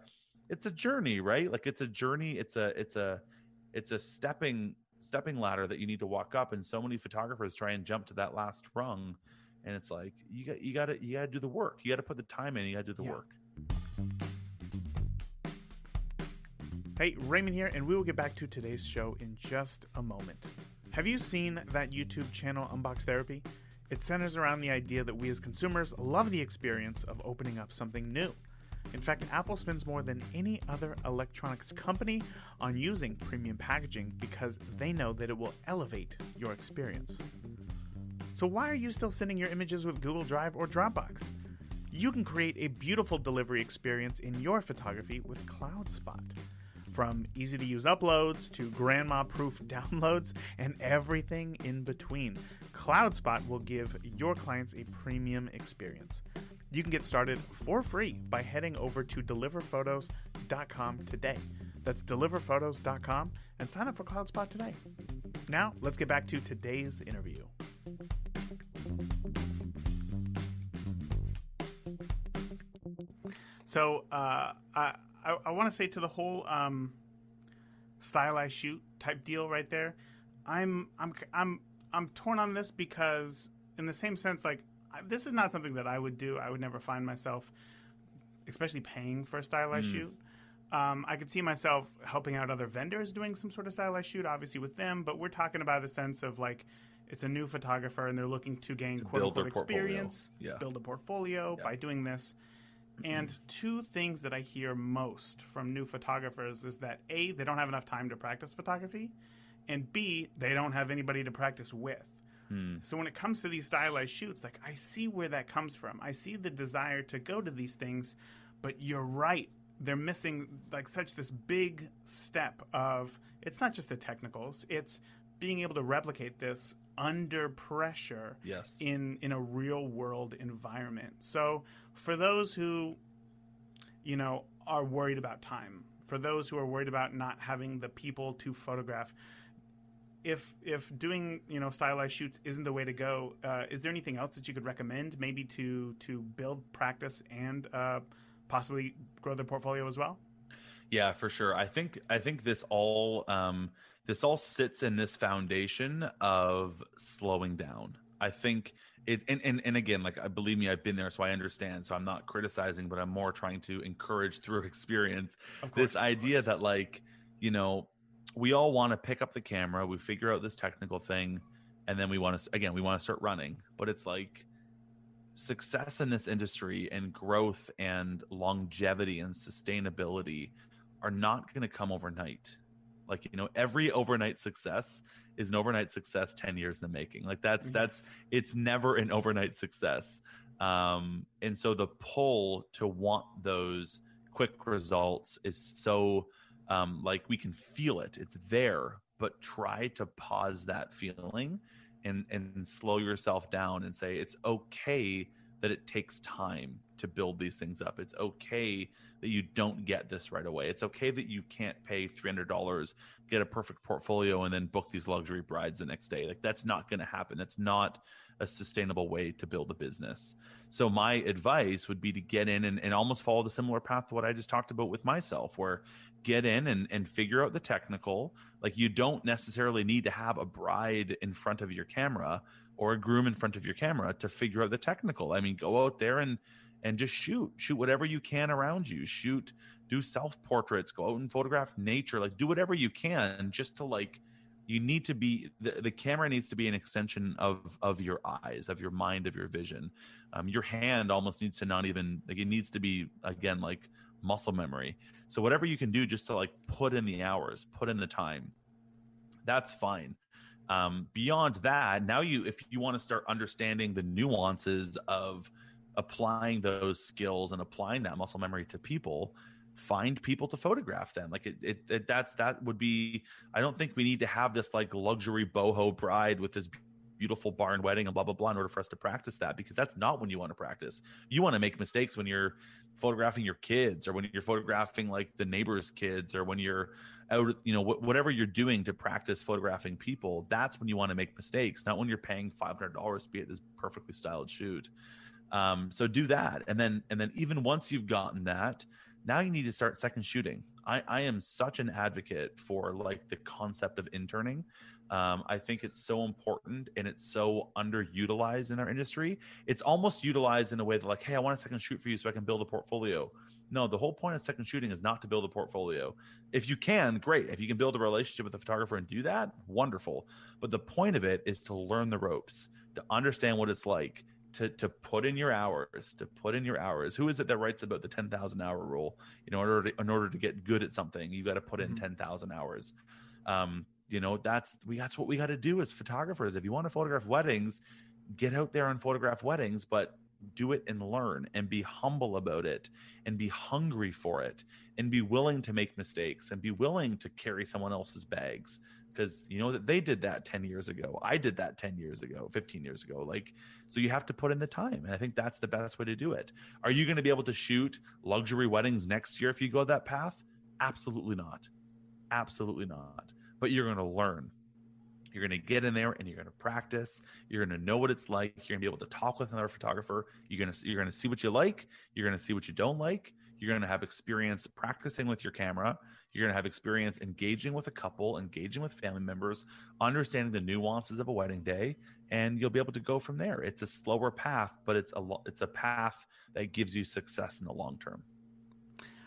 it's a journey right? Like it's a journey it's a it's a it's a stepping stepping ladder that you need to walk up and so many photographers try and jump to that last rung and it's like you got you got to you got to do the work you got to put the time in you got to do the yeah. work Hey, Raymond here, and we will get back to today's show in just a moment. Have you seen that YouTube channel, Unbox Therapy? It centers around the idea that we as consumers love the experience of opening up something new. In fact, Apple spends more than any other electronics company on using premium packaging because they know that it will elevate your experience. So, why are you still sending your images with Google Drive or Dropbox? You can create a beautiful delivery experience in your photography with CloudSpot. From easy to use uploads to grandma proof (laughs) downloads and everything in between, CloudSpot will give your clients a premium experience. You can get started for free by heading over to deliverphotos.com today. That's deliverphotos.com and sign up for CloudSpot today. Now, let's get back to today's interview. So, uh, I, I, I want to say to the whole um, stylized shoot type deal right there, I'm I'm I'm I'm torn on this because in the same sense, like I, this is not something that I would do. I would never find myself, especially paying for a stylized mm. shoot. Um, I could see myself helping out other vendors doing some sort of stylized shoot, obviously with them. But we're talking about the sense of like it's a new photographer and they're looking to gain to quote unquote experience, yeah. build a portfolio yeah. by doing this. And two things that I hear most from new photographers is that A, they don't have enough time to practice photography, and B, they don't have anybody to practice with. Hmm. So when it comes to these stylized shoots, like I see where that comes from. I see the desire to go to these things, but you're right. They're missing like such this big step of it's not just the technicals, it's being able to replicate this under pressure yes. in in a real world environment. So for those who you know are worried about time, for those who are worried about not having the people to photograph, if if doing you know stylized shoots isn't the way to go, uh, is there anything else that you could recommend, maybe to to build practice and uh, possibly grow their portfolio as well? Yeah, for sure. I think I think this all um, this all sits in this foundation of slowing down. I think it and, and and again, like I believe me, I've been there, so I understand. So I'm not criticizing, but I'm more trying to encourage through (laughs) experience Of this idea that like you know we all want to pick up the camera, we figure out this technical thing, and then we want to again we want to start running. But it's like success in this industry and growth and longevity and sustainability are not going to come overnight. Like you know, every overnight success is an overnight success 10 years in the making. Like that's that's it's never an overnight success. Um, and so the pull to want those quick results is so um, like we can feel it. It's there, but try to pause that feeling and and slow yourself down and say it's okay that it takes time to build these things up. It's okay that you don't get this right away. It's okay that you can't pay $300, get a perfect portfolio and then book these luxury brides the next day. Like that's not going to happen. That's not a sustainable way to build a business. So my advice would be to get in and, and almost follow the similar path to what I just talked about with myself, where get in and, and figure out the technical. Like you don't necessarily need to have a bride in front of your camera or a groom in front of your camera to figure out the technical. I mean, go out there and and just shoot. Shoot whatever you can around you. Shoot, do self portraits, go out and photograph nature. Like do whatever you can just to like you need to be the, the camera needs to be an extension of of your eyes, of your mind, of your vision. Um, your hand almost needs to not even like it needs to be again like muscle memory. So whatever you can do just to like put in the hours, put in the time, that's fine. Um, beyond that, now you if you want to start understanding the nuances of applying those skills and applying that muscle memory to people, find people to photograph them. Like it, it, it that's that would be. I don't think we need to have this like luxury boho bride with this beautiful barn wedding and blah blah blah in order for us to practice that because that's not when you want to practice. You want to make mistakes when you're photographing your kids or when you're photographing like the neighbor's kids or when you're out you know wh- whatever you're doing to practice photographing people that's when you want to make mistakes not when you're paying $500 to be at this perfectly styled shoot um, so do that and then and then even once you've gotten that now you need to start second shooting i i am such an advocate for like the concept of interning um, I think it's so important and it's so underutilized in our industry. It's almost utilized in a way that, like, hey, I want a second shoot for you so I can build a portfolio. No, the whole point of second shooting is not to build a portfolio. If you can, great. If you can build a relationship with a photographer and do that, wonderful. But the point of it is to learn the ropes, to understand what it's like, to to put in your hours, to put in your hours. Who is it that writes about the ten thousand hour rule? You know, in order to, in order to get good at something, you got to put in Mhm. ten thousand hours. Um, you know, that's we that's what we got to do as photographers. If you want to photograph weddings, get out there and photograph weddings, but do it and learn and be humble about it and be hungry for it and be willing to make mistakes and be willing to carry someone else's bags. Because you know that they did that 10 years ago. I did that 10 years ago 15 years ago. Like so you have to put in the time and i think that's the best way to do it. Are you going to be able to shoot luxury weddings next year if you go that path? Absolutely not. Absolutely not but you're going to learn. You're going to get in there and you're going to practice. You're going to know what it's like. You're going to be able to talk with another photographer. You're going to you're going to see what you like. You're going to see what you don't like. You're going to have experience practicing with your camera. You're going to have experience engaging with a couple engaging with family members understanding the nuances of a wedding day and you'll be able to go from there. It's a slower path but it's a it's a path that gives you success in the long term.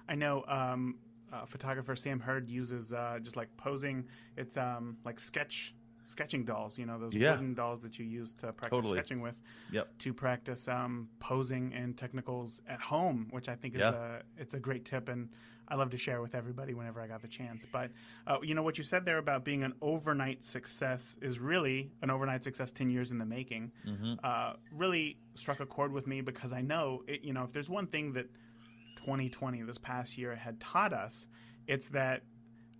I know um, uh, photographer Sam Hurd uses uh, just like posing. It's um, like sketch sketching dolls. You know those Yeah. wooden dolls that you use to practice Totally. sketching with. Yep. To practice um, posing and technicals at home, which I think is a it's a great tip and. I love to share with everybody whenever I got the chance. But uh, you know what you said there about being an overnight success is really an overnight success, ten years in the making. Mhm. Uh, really struck a chord with me because I know it, you know if there's one thing that 2020 this past year had taught us it's that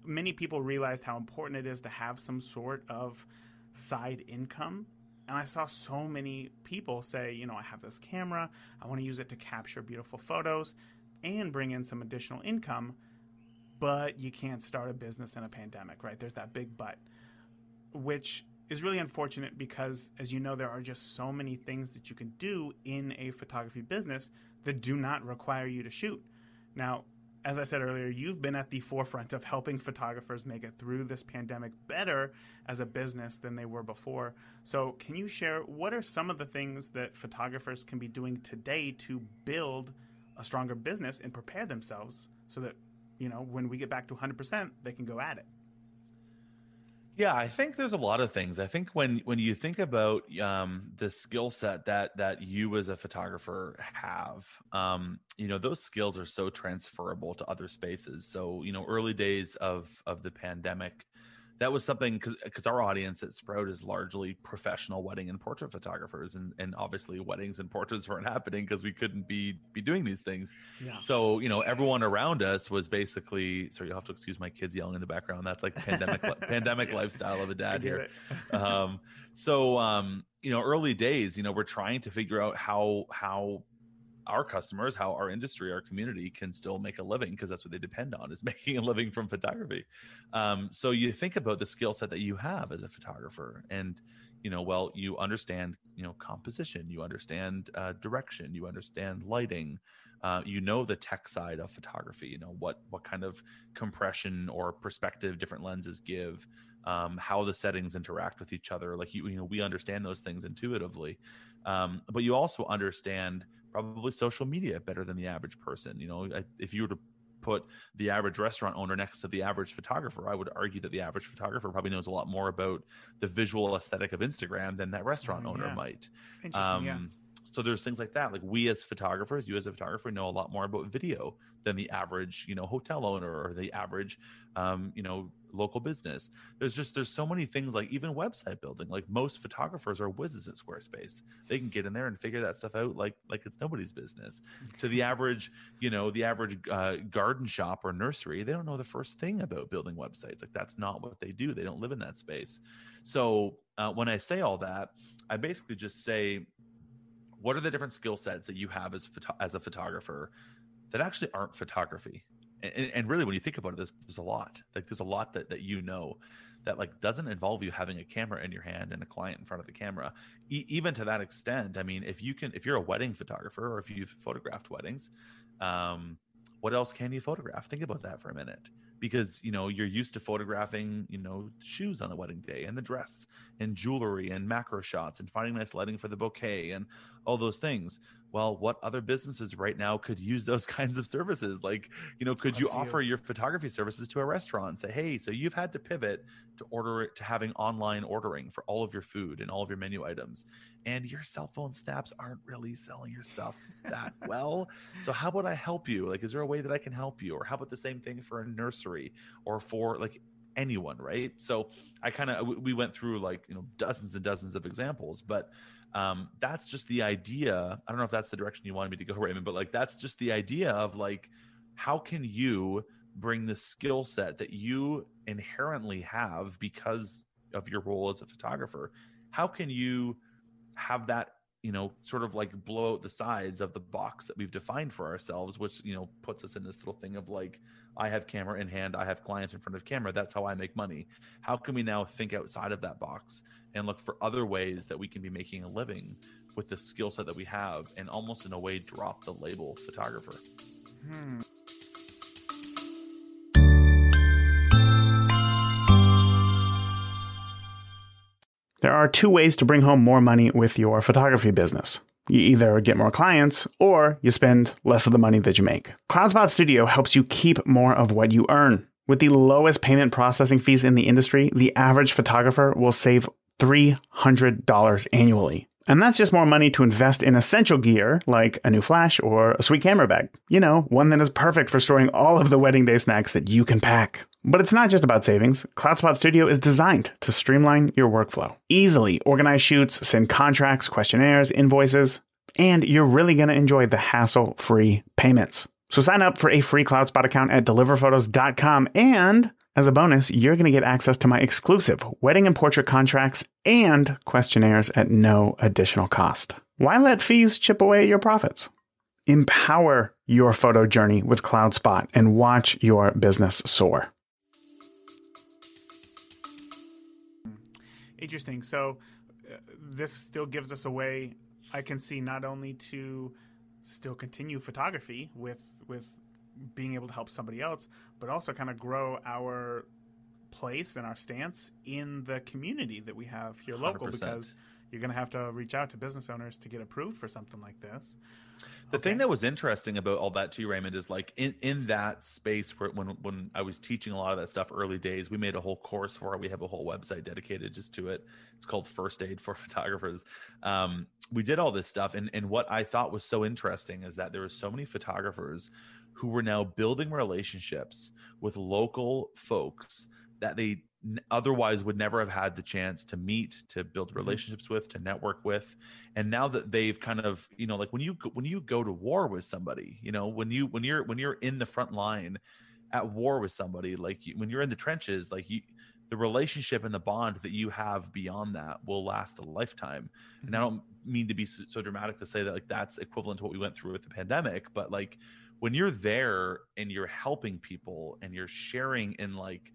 many people realized how important it is to have some sort of side income and i saw so many people say you know i have this camera i want to use it to capture beautiful photos and bring in some additional income, but you can't start a business in a pandemic, right? There's that big but, which is really unfortunate because, as you know, there are just so many things that you can do in a photography business that do not require you to shoot. Now, as I said earlier, you've been at the forefront of helping photographers make it through this pandemic better as a business than they were before. So, can you share what are some of the things that photographers can be doing today to build a stronger business and prepare themselves so that, you know, when we get back to 100%, they can go at it? Yeah, I think there's a lot of things. I think when when you think about um, the skill set that that you as a photographer have, um, you know, those skills are so transferable to other spaces. So, you know, early days of of the pandemic, that was something because our audience at Sprout is largely professional wedding and portrait photographers, and and obviously weddings and portraits weren't happening because we couldn't be be doing these things. Yeah. So you know everyone around us was basically. Sorry, you'll have to excuse my kids yelling in the background. That's like pandemic (laughs) pandemic lifestyle of a dad here. (laughs) um, so um, you know, early days, you know, we're trying to figure out how how our customers, how our industry, our community can still make a living because that's what they depend on is (laughs) making a living from photography. Um, so you think about the skill set that you have as a photographer, and you know, well, you understand, you know, composition, you understand uh, direction, you understand lighting, uh, you know the tech side of photography. You know what what kind of compression or perspective different lenses give. Um, how the settings interact with each other. Like you, you know, we understand those things intuitively, um, but you also understand probably social media better than the average person. You know, if you were to put the average restaurant owner next to the average photographer, I would argue that the average photographer probably knows a lot more about the visual aesthetic of Instagram than that restaurant mm, owner yeah. might. Interesting, um, yeah. So there's things like that. Like we as photographers, you as a photographer know a lot more about video than the average, you know, hotel owner or the average, um, you know, local business. There's just there's so many things like even website building. Like most photographers are whizzes at Squarespace. They can get in there and figure that stuff out like like it's nobody's business. to the average, you know, the average uh, garden shop or nursery, they don't know the first thing about building websites. Like that's not what they do. They don't live in that space. So uh, when I say all that, I basically just say, what are the different skill sets that you have as as a photographer that actually aren't photography? and, and really when you think about it there's, there's a lot. Like there's a lot that, that you know that like doesn't involve you having a camera in your hand and a client in front of the camera. E- even to that extent i mean if you can if you're a wedding photographer or if you've photographed weddings um, what else can you photograph? Think about that for a minute. Because you know you're used to photographing you know shoes on the wedding day and the dress and jewelry and macro shots and finding nice lighting for the bouquet and all those things. Well what other businesses right now could use those (laughs) kinds of services? Like you know could you offer your photography services to a restaurant and say hey so you've had to pivot to order it to having online ordering for all of your food and all of your menu items and your cell phone snaps aren't really selling your stuff that (laughs) well? So how about i help you? Like is there a way that i can help you? Or how about the same thing for a nursery or for like anyone right so i kind of we went through like you know dozens and dozens of examples but um, that's just the idea. I don't know if that's the direction you wanted me to go, (laughs) Raymond, but like that's just the idea of like, how can you bring the skill set that you inherently have because of your role as a photographer? How can you have that you know, sort of like blow out the sides of the box that we've defined for ourselves, which, you know, puts us in this little thing of like, I have camera in hand, I have clients in front of camera. That's how I make money. How can we now think outside of that box and look for other ways that we can be making a living with the skill set that we have and almost in a way drop the label photographer? Hmm. There are two ways to bring home more money with your photography business. You either get more clients or you spend less of the money that you make. CloudSpot Studio helps you keep more of what you earn. With the lowest payment processing fees in the industry, the average photographer will save $300 annually. And that's just more money to invest in essential gear like a new flash or a sweet camera bag. You know, one that is perfect for storing all of the wedding day snacks that you can pack. But it's not just about savings. CloudSpot Studio is designed to streamline your workflow. Easily organize shoots, send contracts, questionnaires, invoices, and you're really going to enjoy the hassle free payments. So sign up for a free CloudSpot account at deliverphotos.com and as a bonus, you're going to get access to my exclusive wedding and portrait contracts and questionnaires at no additional cost. Why let fees chip away at your profits? Empower your photo journey with CloudSpot and watch your business soar. Interesting. So, uh, this still gives us a way I can see not only to still continue photography with with being able to help somebody else, but also kind of grow our place and our stance in the community that we have here local 100%. because you're going to have to reach out to business owners to get approved for something like this. The okay. thing that was interesting about all that too, Raymond, is like in, in that space where when when I was teaching a lot of that stuff early days, we made a whole course for it. We have a whole website dedicated just to it. It's called First Aid for (laughs) Photographers. Um, we did all this stuff, and and what I thought was so interesting is that there were so many photographers who were now building relationships with local folks that they otherwise would never have had the chance to meet to build mm-hmm. relationships with to network with and now that they've kind of you know like when you when you go to war with somebody you know when you when you're when you're in the front line at war with somebody like you, when you're in the trenches like you the relationship and the bond that you have beyond that will last a lifetime mm-hmm. and i mm-hmm. don't mean to be so, so dramatic to say that like that's equivalent to what we went through with the pandemic but like when you're there and you're helping people and you're sharing in like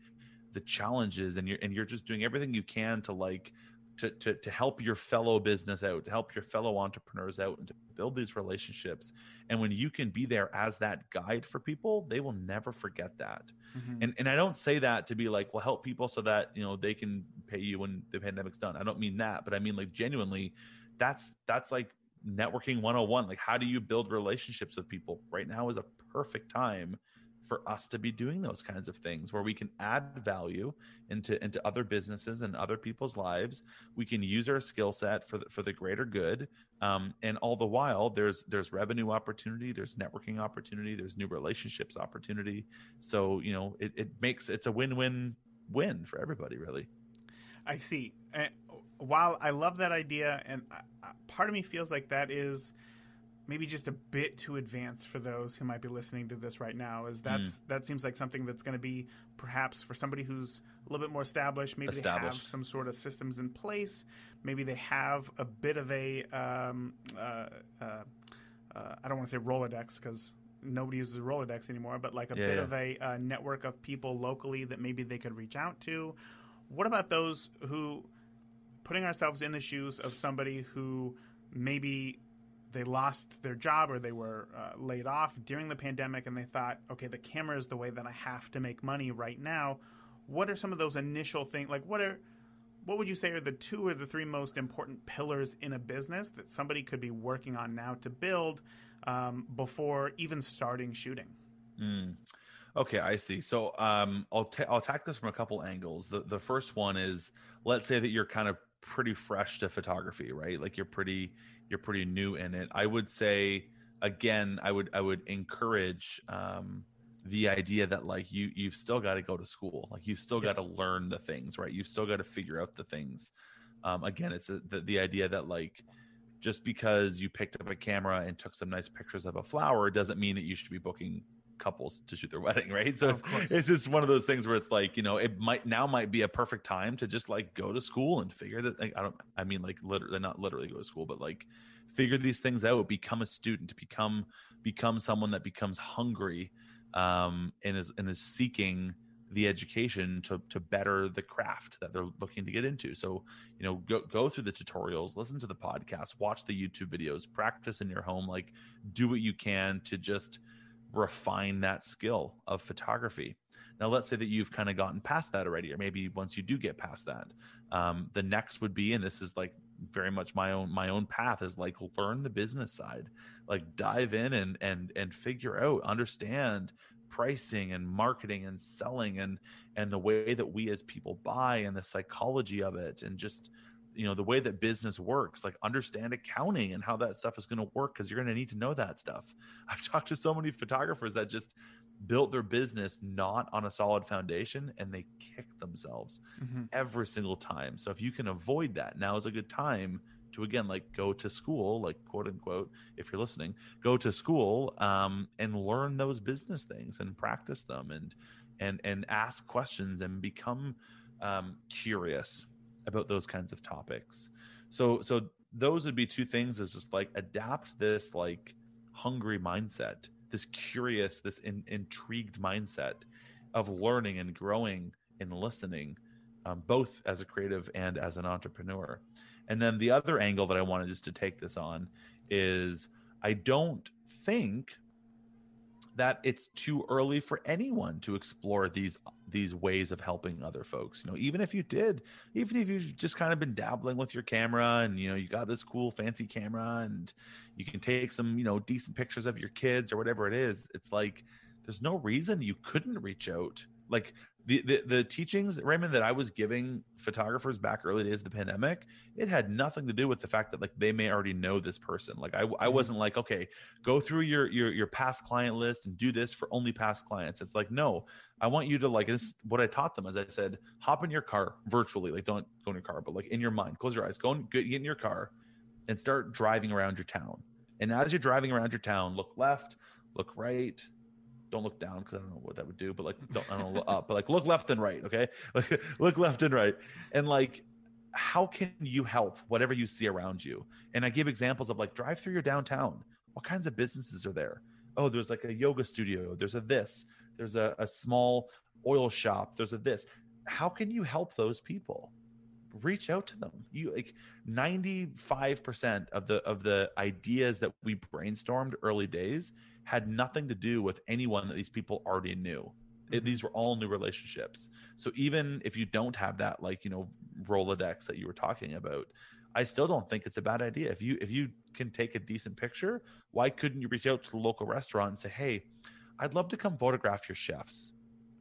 the challenges and you're and you're just doing everything you can to like to, to, to help your fellow business out, to help your fellow entrepreneurs out, and to build these relationships. And when you can be there as that guide for people, they will never forget that. Mm-hmm. And and I don't say that to be like, well, help people so that you know they can pay you when the pandemic's done. I don't mean that, but I mean like genuinely, that's that's like networking 101. Like, how do you build relationships with people? Right now is a perfect time for us to be doing those kinds of things where we can add value into into other businesses and other people's lives. We can use our skill set for the, for the greater good. Um, and all the while there's there's revenue opportunity there's networking opportunity there's new relationships opportunity. So you know it, it makes it's a win-win win for everybody really. I see. And while i love that idea and part of me feels like that is maybe just a bit too advanced for those who might be listening to this right now is that's mm. that seems like something that's going to be perhaps for somebody who's a little bit more established maybe established. they have some sort of systems in place maybe they have a bit of a um, uh, uh, uh, I don't want to say Rolodex because nobody uses Rolodex anymore, but like a yeah, bit yeah. of a uh, network of people locally that maybe they could reach out to. What about those who, putting ourselves in the shoes of somebody who maybe they lost their job or they were uh, laid off during the pandemic and they thought, okay, the camera is the way that I have to make money right now. What are some of those initial things? Like, what are what would you say are the two or the three most important pillars in a business that somebody could be working on now to build um, before even starting shooting? Mm. Okay, I see. So um, I'll ta- I'll attack this from a couple angles. The the first one is let's say that you're kind of pretty fresh to photography, right? Like you're pretty you're pretty new in it. I would say again, I would I would encourage um, the idea that like you you've still got to go to school, like you've still got to learn the things, right? You've still got to figure out the things. Um, again, it's a, the the idea that like just because you picked up a camera and took some nice pictures of a flower doesn't mean that you should be booking couples to shoot their (laughs) wedding, right? So it's, it's just one of those things where it's like, you know, it might now might be a perfect time to just like go to school and figure that like, I don't I mean like literally not literally go to school, but like figure these things out, become a student, become become someone that becomes hungry um and is and is seeking the education to to better the craft that they're looking to get into. So, you know, go go through the tutorials, listen to the podcast, watch the YouTube videos, practice in your home, like do what you can to just refine that skill of photography. Now, let's say that you've kind of gotten past that already, or maybe once you do get past that, um, the next would be, and this is like very much my own my own path is like learn the business side, like dive in and and and figure out, understand pricing and marketing and selling and and the way that we as people buy and the psychology of it and just you know the way that business works like understand accounting and how that stuff is going to work because you're going to need to know that stuff. (laughs) I've talked to so many photographers that just built their business not on a solid foundation and they kick themselves mm-hmm. every single time. So if you can avoid that now is a good time to again like go to school like quote unquote if you're listening go to school um, and learn those business things and practice them and and and ask questions and become um, curious about those kinds of topics. So so those would be two things is just like adapt this like hungry mindset, this curious, this in, intrigued mindset of learning and growing and listening, um, both as a creative and as an entrepreneur. And then the other angle that I wanted just to take this on is I don't think that it's too early for anyone to explore these these ways of helping other folks you know even if you did even if you've just kind of been dabbling with your camera and you know you got this cool fancy camera and you can take some you know decent pictures of your kids or whatever it is it's like there's no reason you couldn't reach out. Like the, the the teachings raymond that i was giving photographers back early days of the pandemic it had nothing to do with the fact that like they may already know this person. Like i, I mm-hmm. wasn't like okay go through your your your past client list and do this for only past clients. It's like no. I want you to like this what i taught them as i said hop in your car virtually. Like don't go in your car but like in your mind close your eyes go and get in your car and start driving around your town. And as you're driving around your town look left look right don't look down because I don't know what that would do, but like don't I don't look up, uh, but like look left and right, okay? (laughs) Like look left and right. And like how can you help whatever you see around you? And I give examples of like drive through your downtown. What kinds of businesses are there? Oh, there's like a yoga studio, there's a this, there's a, a small oil shop, there's a this. How can you help those people? reach out to them you like 95% of the of the ideas that we brainstormed early days had nothing to do with anyone that these people already knew. It, mm-hmm. these were all new relationships. So even if you don't have that, like you know, Rolodex that you were talking about, I still don't think it's a bad idea. If you if you can take a decent picture, why couldn't you reach out to the local restaurant and say, "Hey, I'd love to come photograph your chefs.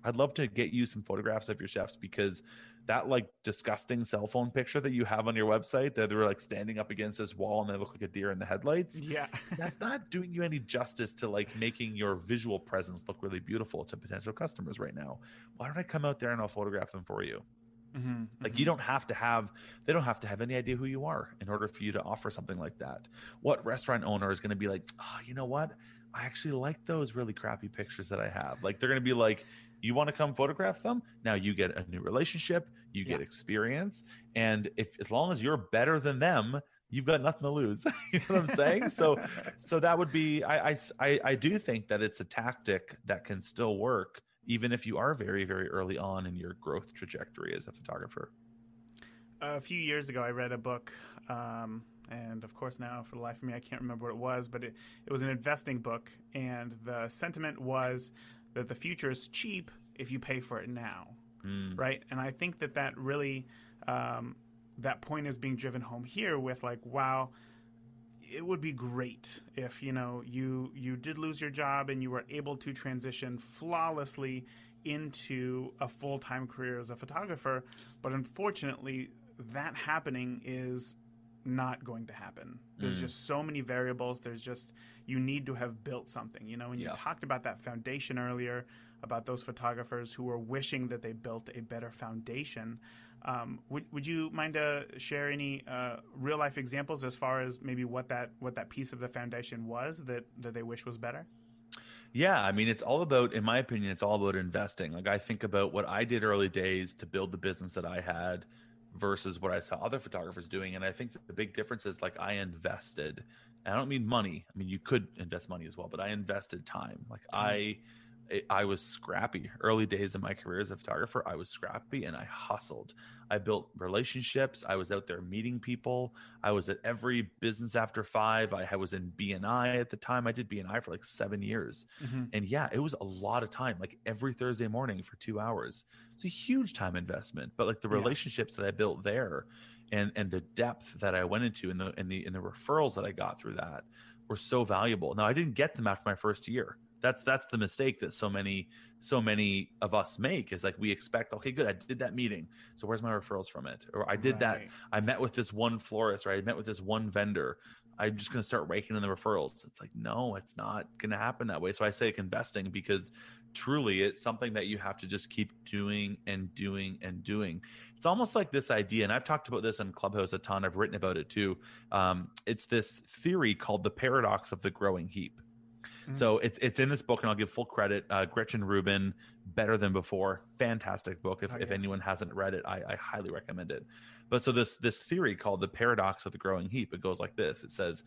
I'd love to get you some photographs of your chefs because that like disgusting cell phone picture that you have on your website that they're like standing up against this wall and they look like a deer in the headlights. Yeah. (laughs) that's not doing you any justice to like making your visual presence look really beautiful to potential customers right now. Why don't I come out there and I'll photograph them for you? Mm-hmm, like mm-hmm. you don't have to have they don't have to have any idea who you are in order for you to offer something like that what restaurant owner is going to be like oh you know what i actually like those really crappy pictures that i have like they're going to be like you want to come photograph them now you get a new relationship you yeah. get experience and if as long as you're better than them you've got nothing to lose. (laughs) You know what i'm saying? So (laughs) so that would be I, I i do think that it's a tactic that can still work even if you are very very early on in your growth trajectory as a photographer. A few years ago i read a book um, and of course now for the life of me i can't remember what it was but it, it was an investing book and the sentiment was that the future is cheap if you pay for it now, mm. right? And I think that that really um, that point is being driven home here with like, wow, it would be great if you know you you did lose your job and you were able to transition flawlessly into a full time career as a photographer, but unfortunately, that happening is not going to happen. There's mm. just so many variables. There's just you need to have built something. You know, and you talked about that foundation earlier about those photographers who were wishing that they built a better foundation. Um, would would you mind to share any uh, real life examples as far as maybe what that what that piece of the foundation was that that they wish was better? Yeah, I mean, it's all about, in my opinion, it's all about investing. Like I think about what I did early days to build the business that I had versus what I saw other photographers doing. And I think that the big difference is like I invested. I don't mean money. I mean you could invest money as well, but I invested time. Like mm-hmm. I I was scrappy. Early days of my career as a photographer, I was scrappy and I hustled. I built relationships. I was out there meeting people. I was at every business after five. I was in BNI at the time. I did BNI for like seven years. Mm-hmm. And yeah, it was a lot of time, like every Thursday morning for two hours. It's a huge time investment. But like the relationships yeah. that I built there and and the depth that I went into and the and the and the referrals that I got through that were so valuable. Now I didn't get them after my first year that's that's the mistake that so many so many of us make is like we expect okay good i did that meeting so where's my referrals from it? Or i did right. that i met with this one florist or i met with this one vendor i'm just going to start raking in the referrals. It's like no it's not going to happen that way. So i say investing because truly it's something that you have to just keep doing and doing and doing. It's almost like this idea and i've talked about this in clubhouse a ton i've written about it too um, it's this theory called the paradox of the growing heap so it's it's in this book, and I'll give full credit. Uh, Gretchen Rubin, Better Than Before, fantastic book. If, oh, if anyone hasn't read it, I, I highly recommend it. But so this this theory called the paradox of the growing heap, it goes like this. It says,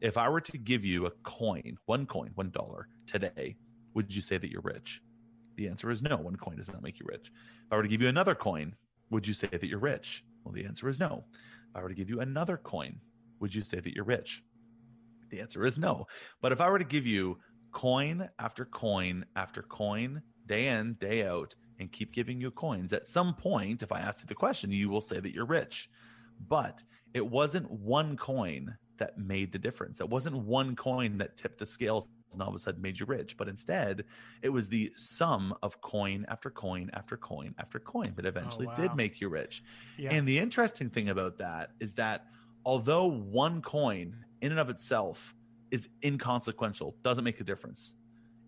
if I were to give you a coin, one coin, one dollar today, would you say that you're rich? The answer is no. One coin does not make you rich. If I were to give you another coin, would you say that you're rich? Well, the answer is no. If I were to give you another coin, would you say that you're rich? The answer is no. But if I were to give you coin after coin after coin, day in, day out, and keep giving you coins, at some point, if I ask you the question, you will say that you're rich. But it wasn't one coin that made the difference. It wasn't one coin that tipped the scales and all of a sudden made you rich, but instead it was the sum of coin after coin after coin after coin that oh, eventually oh, wow. did make you rich. Yeah. And the interesting thing about that is that although one coin in and of itself is inconsequential, doesn't make a difference,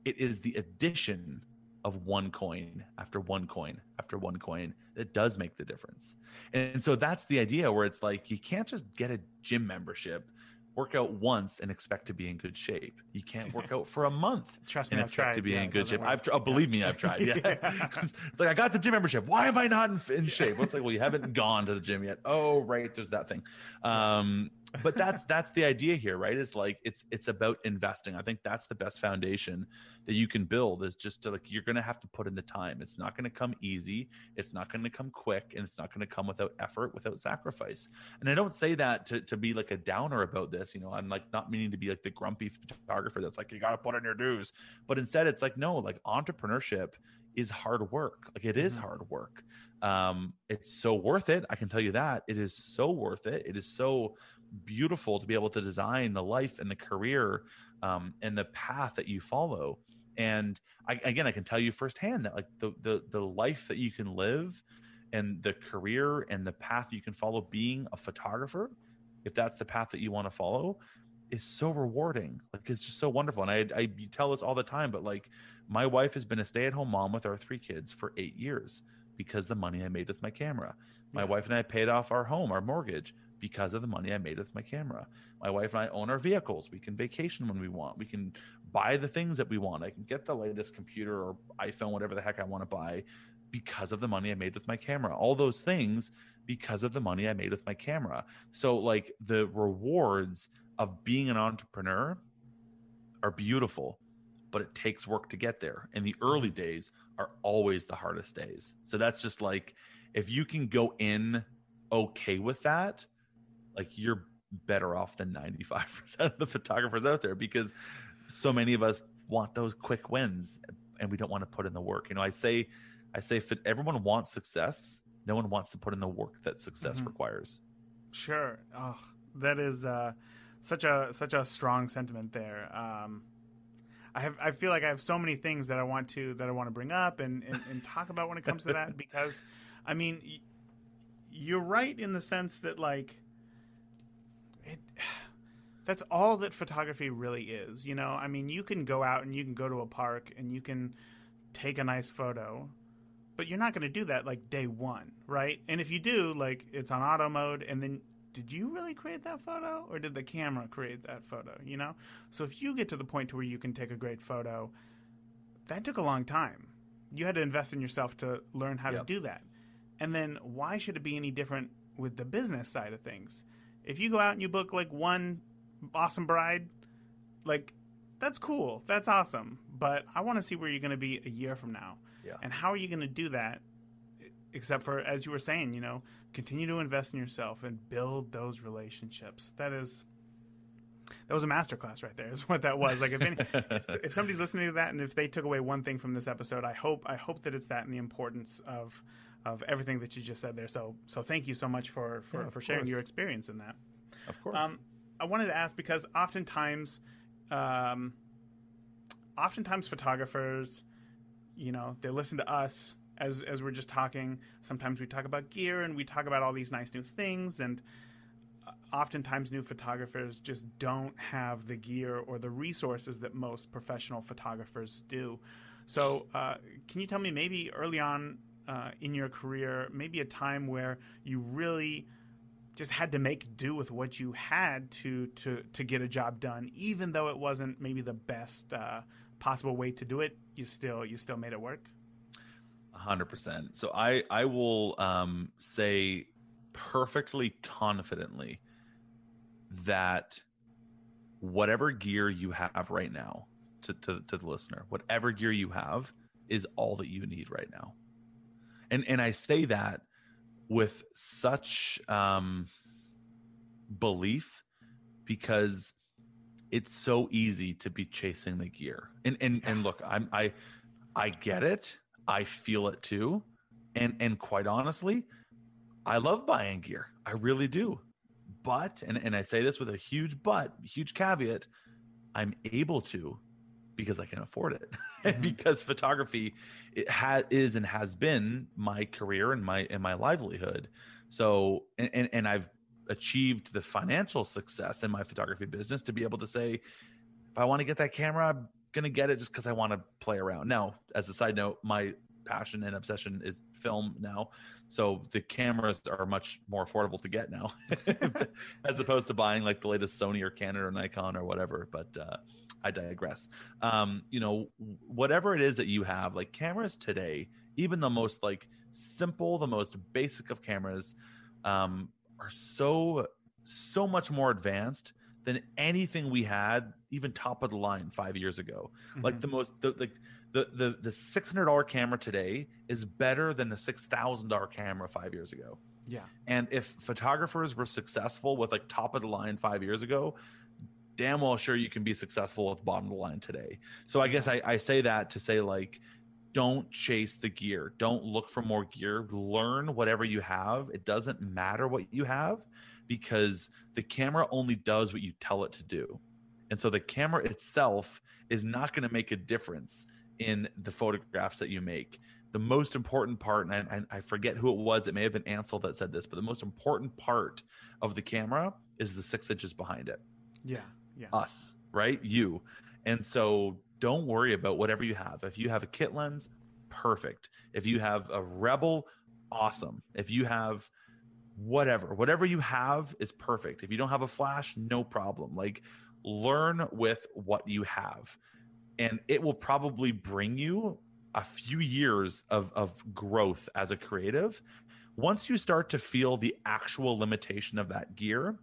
it is the addition of one coin after one coin after one coin that does make the difference. And so that's the idea where it's like you can't just get a gym membership work out once and expect to be in good shape. You can't work (laughs) out for a month Trust me, and I've expect tried. to be yeah, in good shape. Work. I've oh, believe me, I've tried. Yeah, (laughs) yeah. (laughs) it's like I got the gym membership. Why am I not in, in shape? Well, it's like well, you haven't gone to the gym yet. Oh, right, there's that thing. Um, but that's that's the idea here right? Is like it's it's about investing. I think that's the best foundation that you can build is just to like you're gonna have to put in the time. It's not gonna come easy. It's not gonna come quick and it's not gonna come without effort without sacrifice. And i don't say that to, to be like a downer about this you know i'm like not meaning to be like the grumpy photographer that's like you gotta put in your dues. But instead it's like no like entrepreneurship is hard work. Like it is mm-hmm. hard work. Um it's so worth it. I can tell you that. It is so worth it. It is so beautiful to be able to design the life and the career um, and the path that you follow. And I, again, I can tell you firsthand that like the, the the life that you can live and the career and the path you can follow being a photographer, if that's the path that you want to follow, is so rewarding. Like it's just so wonderful. And I, I tell this all the time, but like my wife has been a stay at home mom with our three kids for eight years because the money I made with my camera. My yeah. wife and I paid off our home, our mortgage because of the money I made with my camera. My wife and I own our vehicles. We can vacation when we want. We can buy the things that we want. I can get the latest computer or iPhone, whatever the heck I want to buy because of the money I made with my camera. All those things because of the money I made with my camera. So, like, the rewards of being an entrepreneur are beautiful, but it takes work to get there. And the early mm-hmm. days are always the hardest days. So, that's just like if you can go in okay with that, like you're better off than 95% of the photographers out there because so many of us want those quick wins and we don't want to put in the work. You know, I say, I say, if everyone wants success, no one wants to put in the work that success mm-hmm. requires. Sure. Oh, that is uh, such a such a strong sentiment there. Um, I have I feel like I have so many things that I want to that I want to bring up and, and, and talk about when it comes to that (laughs) because, I mean, you're right in the sense that like that's all that photography really is. You know, I mean, you can go out and you can go to a park and you can take a nice photo, but you're not going to do that like day one, right? And if you do, like it's on auto mode, and then did you really create that photo or did the camera create that photo? You know, so if you get to the point to where you can take a great photo, that took a long time. You had to invest in yourself to learn how yep. to do that. And then why should it be any different with the business side of things? if you go out and you book like one awesome bride, like that's cool. That's awesome. But I want to see where you're going to be a year from now. Yeah. And how are you going to do that? Except for, as you were saying, you know, continue to invest in yourself and build those relationships. That is, that was a masterclass right there. Is what that was. Like if, any, if, (laughs) if somebody's listening to that and if they took away one thing from this episode, I hope I hope that it's that and the importance of of everything that you just said there. So so thank you so much for for, yeah, for sharing your experience in that. Of course. Um, I wanted to ask because oftentimes, um, oftentimes photographers, you know, they listen to us as as we're just talking. Sometimes we talk about gear and we talk about all these nice new things and. Uh, oftentimes, new photographers just don't have the gear or the resources that most professional photographers do. So, uh, can you tell me maybe early on uh, in your career, maybe a time where you really just had to make do with what you had to to to get a job done, even though it wasn't maybe the best uh, possible way to do it. You still you still made it work. hundred percent. So I I will um, say perfectly confidently that whatever gear you have right now to, to, to the listener, whatever gear you have is all that you need right now. And and I say that with such um belief because it's so easy to be chasing the gear. And and and look, I'm I I get it. I feel it too. And and quite honestly, I love buying gear. I really do. But and and I say this with a huge but, huge caveat, I'm able to because I can afford it. (laughs) Mm-hmm. because photography it ha- is and has been my career and my and my livelihood. So and, and, and I've achieved the financial success in my photography business to be able to say, if I want to get that camera, I'm gonna get it just because I want to play around. Now, as a side note, my passion and obsession is film now. So the cameras are much more affordable to get now, (laughs) (laughs) as opposed to buying like the latest Sony or Canon or Nikon or whatever. But uh, I digress. Um, you know, whatever it is that you have, like cameras today, even the most like simple, the most basic of cameras, um, are so so much more advanced than anything we had even top of the line five years ago. Mm-hmm. Like the most the, like the the the six hundred dollar camera today is better than the six thousand dollar camera five years ago. Yeah. And if photographers were successful with like top of the line five years ago, damn well sure you can be successful with bottom line today. So I guess I, I say that to say like don't chase the gear. Don't look for more gear. Learn whatever you have. It doesn't matter what you have because the camera only does what you tell it to do. And so the camera itself is not going to make a difference in the photographs that you make. The most important part, and I, I, forget who it was, it may have been Ansel that said this, but the most important part of the camera is the six inches behind it. Yeah. Yeah. Us, right? You. And so don't worry about whatever you have. If you have a kit lens, perfect. If you have a Rebel, awesome. If you have whatever, whatever you have is perfect. If you don't have a flash, no problem. Like learn with what you have. And it will probably bring you a few years of, of growth as a creative. Once you start to feel the actual limitation of that gear,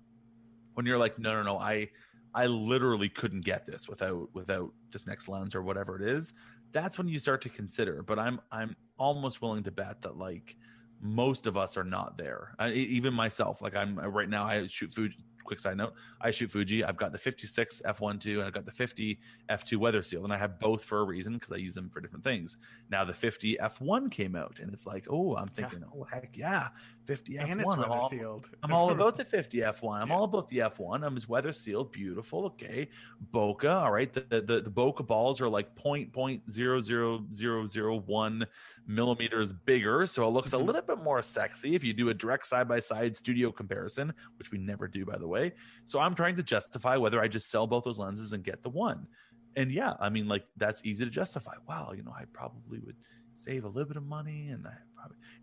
when you're like, no, no, no, I I literally couldn't get this without without just next lens or whatever it is. That's when you start to consider. But I'm I'm almost willing to bet that like most of us are not there. I, even myself, like I'm right now, I shoot food quick side note, I shoot Fuji. I've got the 56 F1.2 and I've got the 50 F2 weather sealed, and I have both for a reason because I use them for different things. Now the 50 F1 came out, and it's like, oh, I'm thinking, yeah. oh heck yeah, 50 F1. And it's weather I'm all, sealed. I'm all about the (laughs) 50 F1. I'm yeah. all about the F1. I'm just weather sealed, beautiful. Okay, Bokeh. All right, the the, the Bokeh balls are like point point zero zero zero zero one millimeters bigger, so it looks mm-hmm. a little bit more sexy if you do a direct side by side studio comparison, which we never do, by the way. So I'm trying to justify whether I just sell both those lenses and get the one. And yeah, I mean, like that's easy to justify. Wow, you know, I probably would save a little bit of money, and I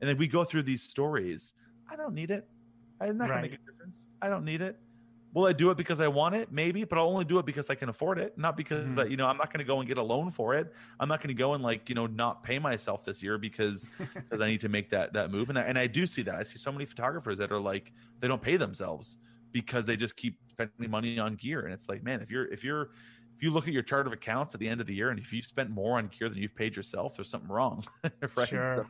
and then we go through these stories. I don't need it. I'm not right. gonna make a difference. I don't need it. Will I do it because I want it? Maybe, but I'll only do it because I can afford it, not because mm-hmm. I, you know I'm not going to go and get a loan for it. I'm not going to go and like you know not pay myself this year because (laughs) because I need to make that that move. And I, and I do see that. I see so many photographers that are like they don't pay themselves because they just keep spending money on gear. And it's like, man, if you're if you're if you look at your chart of accounts at the end of the year and if you've spent more on gear than you've paid yourself, there's something wrong, (laughs) right? Sure. So,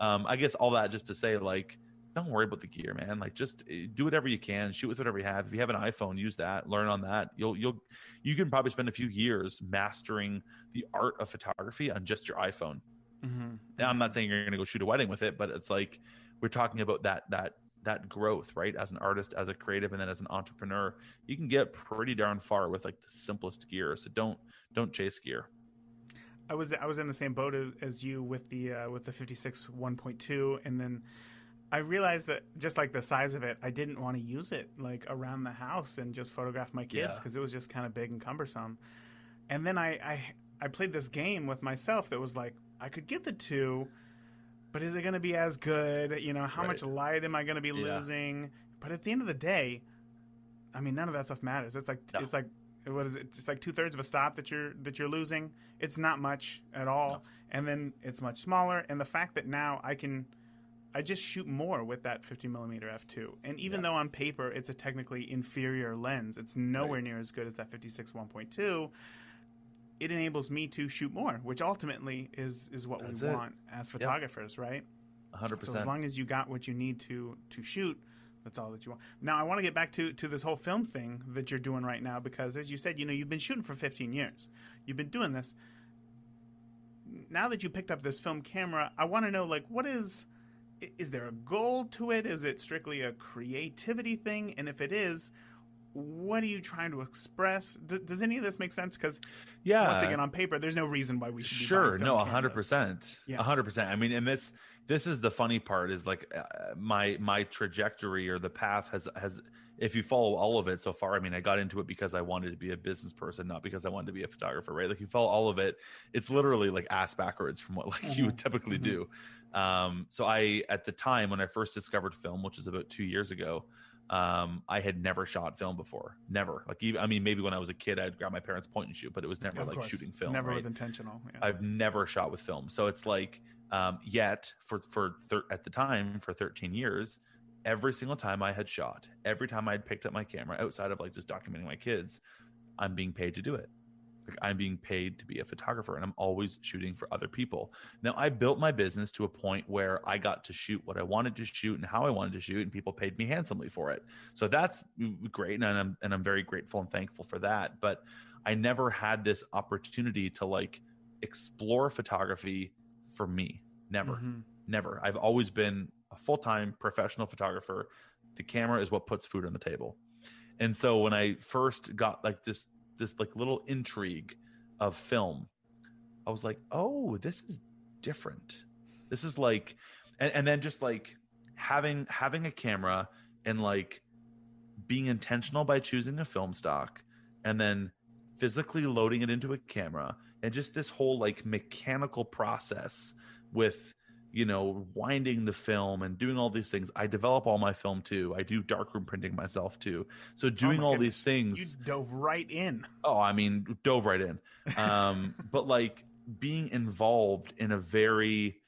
um, I guess all that just to say like don't worry about the gear, man. Like just eh, do whatever you can, shoot with whatever you have. If you have an iPhone, use that, learn on that. You'll you'll you can probably spend a few years mastering the art of photography on just your iPhone. Mm-hmm. Now I'm not saying you're going to go shoot a wedding with it, but it's like we're talking about that that that growth, right? As an artist, as a creative, and then as an entrepreneur, you can get pretty darn far with like the simplest gear. So don't don't chase gear. I was I was in the same boat as you with the uh, with the 56 1.2, and then I realized that just like the size of it, I didn't want to use it like around the house and just photograph my kids because yeah. it was just kind of big and cumbersome. And then I, I I played this game with myself that was like I could get the two, but is it going to be as good? You know, how right. much light am I going to be yeah. losing? But at the end of the day, I mean, none of that stuff matters. It's like no. it's like what is it? It's like two thirds of a stop that you're that you're losing. It's not much at all, no. and then it's much smaller. And the fact that now I can I just shoot more with that 50 millimeter f2. And even Yeah. though on paper it's a technically inferior lens, it's nowhere near as good as that 56 1.2. It enables me to shoot more, which ultimately is is what That's we it. want as photographers, right? 100%. So as long as you got what you need to to shoot, that's all that you want. Now I want to get back to to this whole film thing that you're doing right now because as you said, you know, you've been shooting for 15 years. You've been doing this. Now that you picked up this film camera, I want to know like what is is there a goal to it? Is it strictly a creativity thing? And if it is, what are you trying to express? D- does any of this make sense? Because yeah. once again, on paper, there's no reason why we should. Sure no 100% Yeah. 100% i mean and this this is the funny part is like uh, my my trajectory or the path has has if you follow all of it so far i mean i got into it because i wanted to be a business person not because i wanted to be a photographer right like you follow all of it it's literally like ass backwards from what (laughs) like you would typically mhm. do um so i at the time when i first discovered film which was about two years ago um i had never shot film before never like even i mean maybe when i was a kid i'd grab my parents point and shoot but it was never Of like course. shooting film Never right? with intentional. Yeah. I've never shot with film. So it's like, um, yet for for thir- at the time for 13 years, every single time I had shot, every time I had picked up my camera outside of like just documenting my kids, I'm being paid to do it. Like I'm being paid to be a photographer, and I'm always shooting for other people. Now I built my business to a point where I got to shoot what I wanted to shoot and how I wanted to shoot, and people paid me handsomely for it. So that's great, and I'm and I'm very grateful and thankful for that. But I never had this opportunity to like explore photography for me. Never, Mhm. never. I've always been a full time professional photographer. The camera is what puts food on the table. And so when I first got like this this like little intrigue of film, I was like, oh, this is different. This is like and, and then just like having having a camera and like being intentional by choosing a film stock and then physically loading it into a camera and just this whole like mechanical process with you know winding the film and doing all these things i develop all my film too i do darkroom printing myself too so doing Oh all goodness. these things You dove right in. (laughs) oh i mean dove right in um (laughs) but like being involved in a very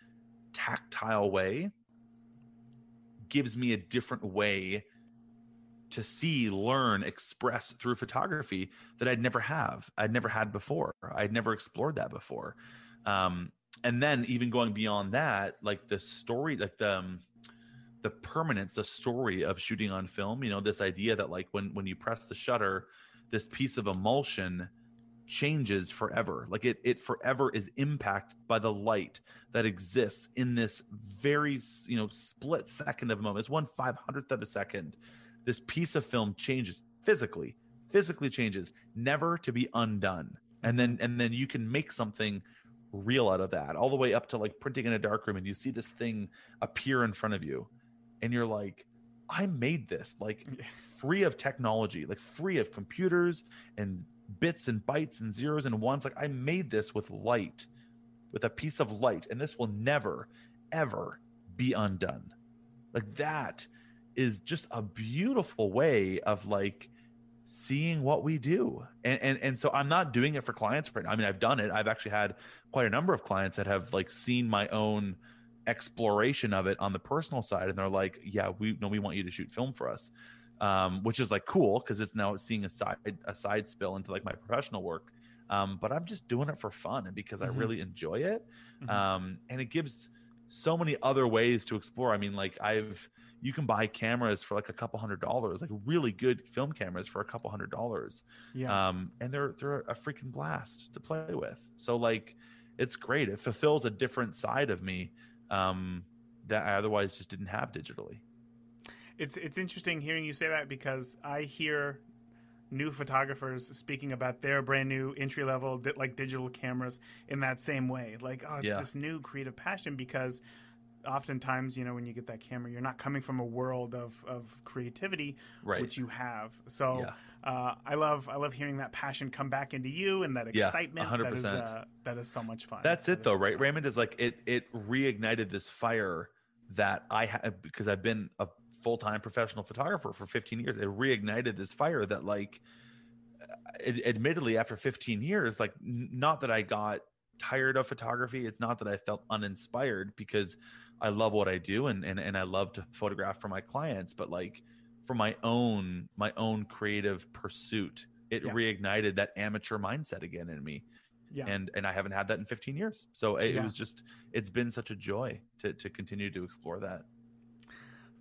tactile way gives me a different way to see learn express through photography that i'd never have i'd never had before i'd never explored that before. Um and then even going beyond that like the story like the um, the permanence the story of shooting on film you know this idea that like when when you press the shutter this piece of emulsion changes forever. Like it it forever is impacted by the light that exists in this very you know split second of a moment. It's one five hundredth of a second this piece of film changes physically physically changes never to be undone. And then and then you can make something real out of that all the way up to like printing in a dark room and you see this thing appear in front of you and you're like i made this like free of technology like free of computers and bits and bytes and zeros and ones. Like i made this with light with a piece of light and this will never ever be undone. Like that is just a beautiful way of like seeing what we do. And, and and so i'm not doing it for clients right now. I mean i've done it. I've actually had quite a number of clients that have like seen my own exploration of it on the personal side and they're like yeah we know we want you to shoot film for us um, which is like cool because it's now seeing a side a side spill into like my professional work. Um, but i'm just doing it for fun and because Mhm. i really enjoy it Mhm. um, and it gives so many other ways to explore. I mean like i've you can buy cameras for like a couple hundred dollars like really good film cameras for a couple hundred dollars Yeah. um, and they're they're a freaking blast to play with. So like, it's great. It fulfills a different side of me um, that I otherwise just didn't have digitally. It's it's interesting hearing you say that because I hear new photographers speaking about their brand new entry level di- like digital cameras in that same way. Like, oh, it's Yeah. this new creative passion because oftentimes, you know, when you get that camera, you're not coming from a world of of creativity, Right. which you have. So Yeah. uh, I love I love hearing that passion come back into you and that excitement. That is 100%. uh, that is so much fun. That's That though, right? fun. Raymond is like it. It reignited this fire that I had because I've been a full time professional photographer for 15 years. It reignited this fire that like, ad- admittedly, after 15 years, like n- not that I got tired of photography. It's not that I felt uninspired because I love what I do and and, and I love to photograph for my clients, but like for my own my own creative pursuit, it yeah. reignited that amateur mindset again in me. Yeah. And and I haven't had that in 15 years. So it, yeah. it was just it's been such a joy to to continue to explore that.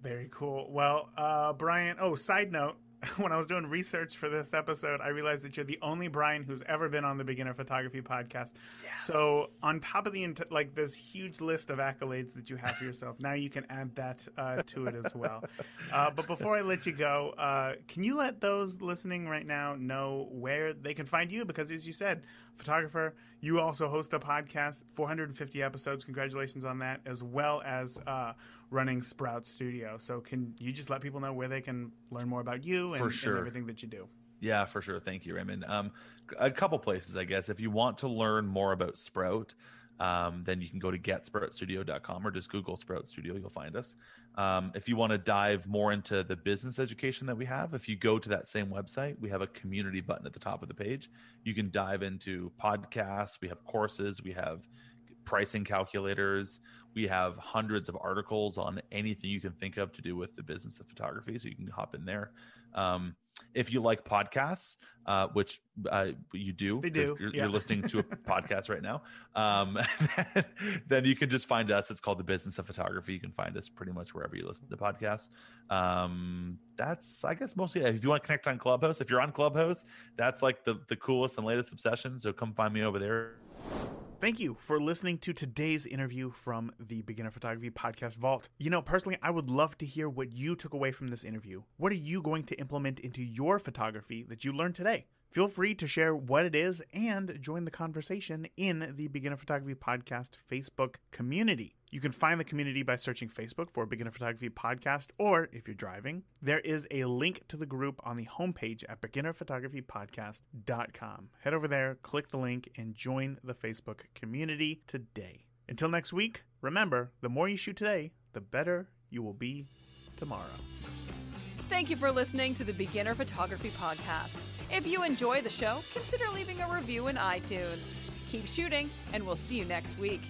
Very cool. Well, uh, Bryan. Oh, side note: (laughs) when I was doing research for this episode, I realized that you're the only Bryan who's ever been on the Beginner Photography podcast. Yes. So, on top of the like this huge list of accolades that you have for yourself, now you can add that uh, to it as well. (laughs) Uh, but before I let you go, uh, can you let those listening right now know where they can find you? Because as you said, photographer, you also host a podcast, 450 episodes. Congratulations on that, as well as uh, running Sprout Studio. So, can you just let people know where they can learn more about you and, sure. and everything that you do? Yeah, for sure. Thank you, Raymond. Um, a couple places, I guess. If you want to learn more about Sprout, um, then you can go to getsproutstudio.com or just Google Sprout Studio. You'll find us. Um, if you want to dive more into the business education that we have, if you go to that same website, we have a community button at the top of the page. You can dive into podcasts. We have courses. We have pricing calculators. We have hundreds of articles on anything you can think of to do with the business of photography. So you can hop in there. Um, if you like podcasts, uh, which uh, you do, they do. You're, yeah. you're, listening to a (laughs) podcast right now, um, (laughs) then you can just find us. It's called The Business of Photography. You can find us pretty much wherever you listen to podcasts. Um, that's, I guess, mostly if you want to connect on Clubhouse. If you're on Clubhouse, that's like the the coolest and latest obsession. So come find me over there. Thank you for listening to today's interview from the Beginner Photography Podcast Vault. You know, personally, I would love to hear what you took away from this interview. What are you going to implement into your photography that you learned today? Feel free to share what it is and join the conversation in the Beginner Photography Podcast Facebook community. You can find the community by searching Facebook for Beginner Photography Podcast, or if you're driving, there is a link to the group on the homepage at beginnerphotographypodcast.com. Head over there, click the link, and join the Facebook community today. Until next week, remember the more you shoot today, the better you will be tomorrow. Thank you for listening to the Beginner Photography Podcast. If you enjoy the show, consider leaving a review in iTunes. Keep shooting, and we'll see you next week.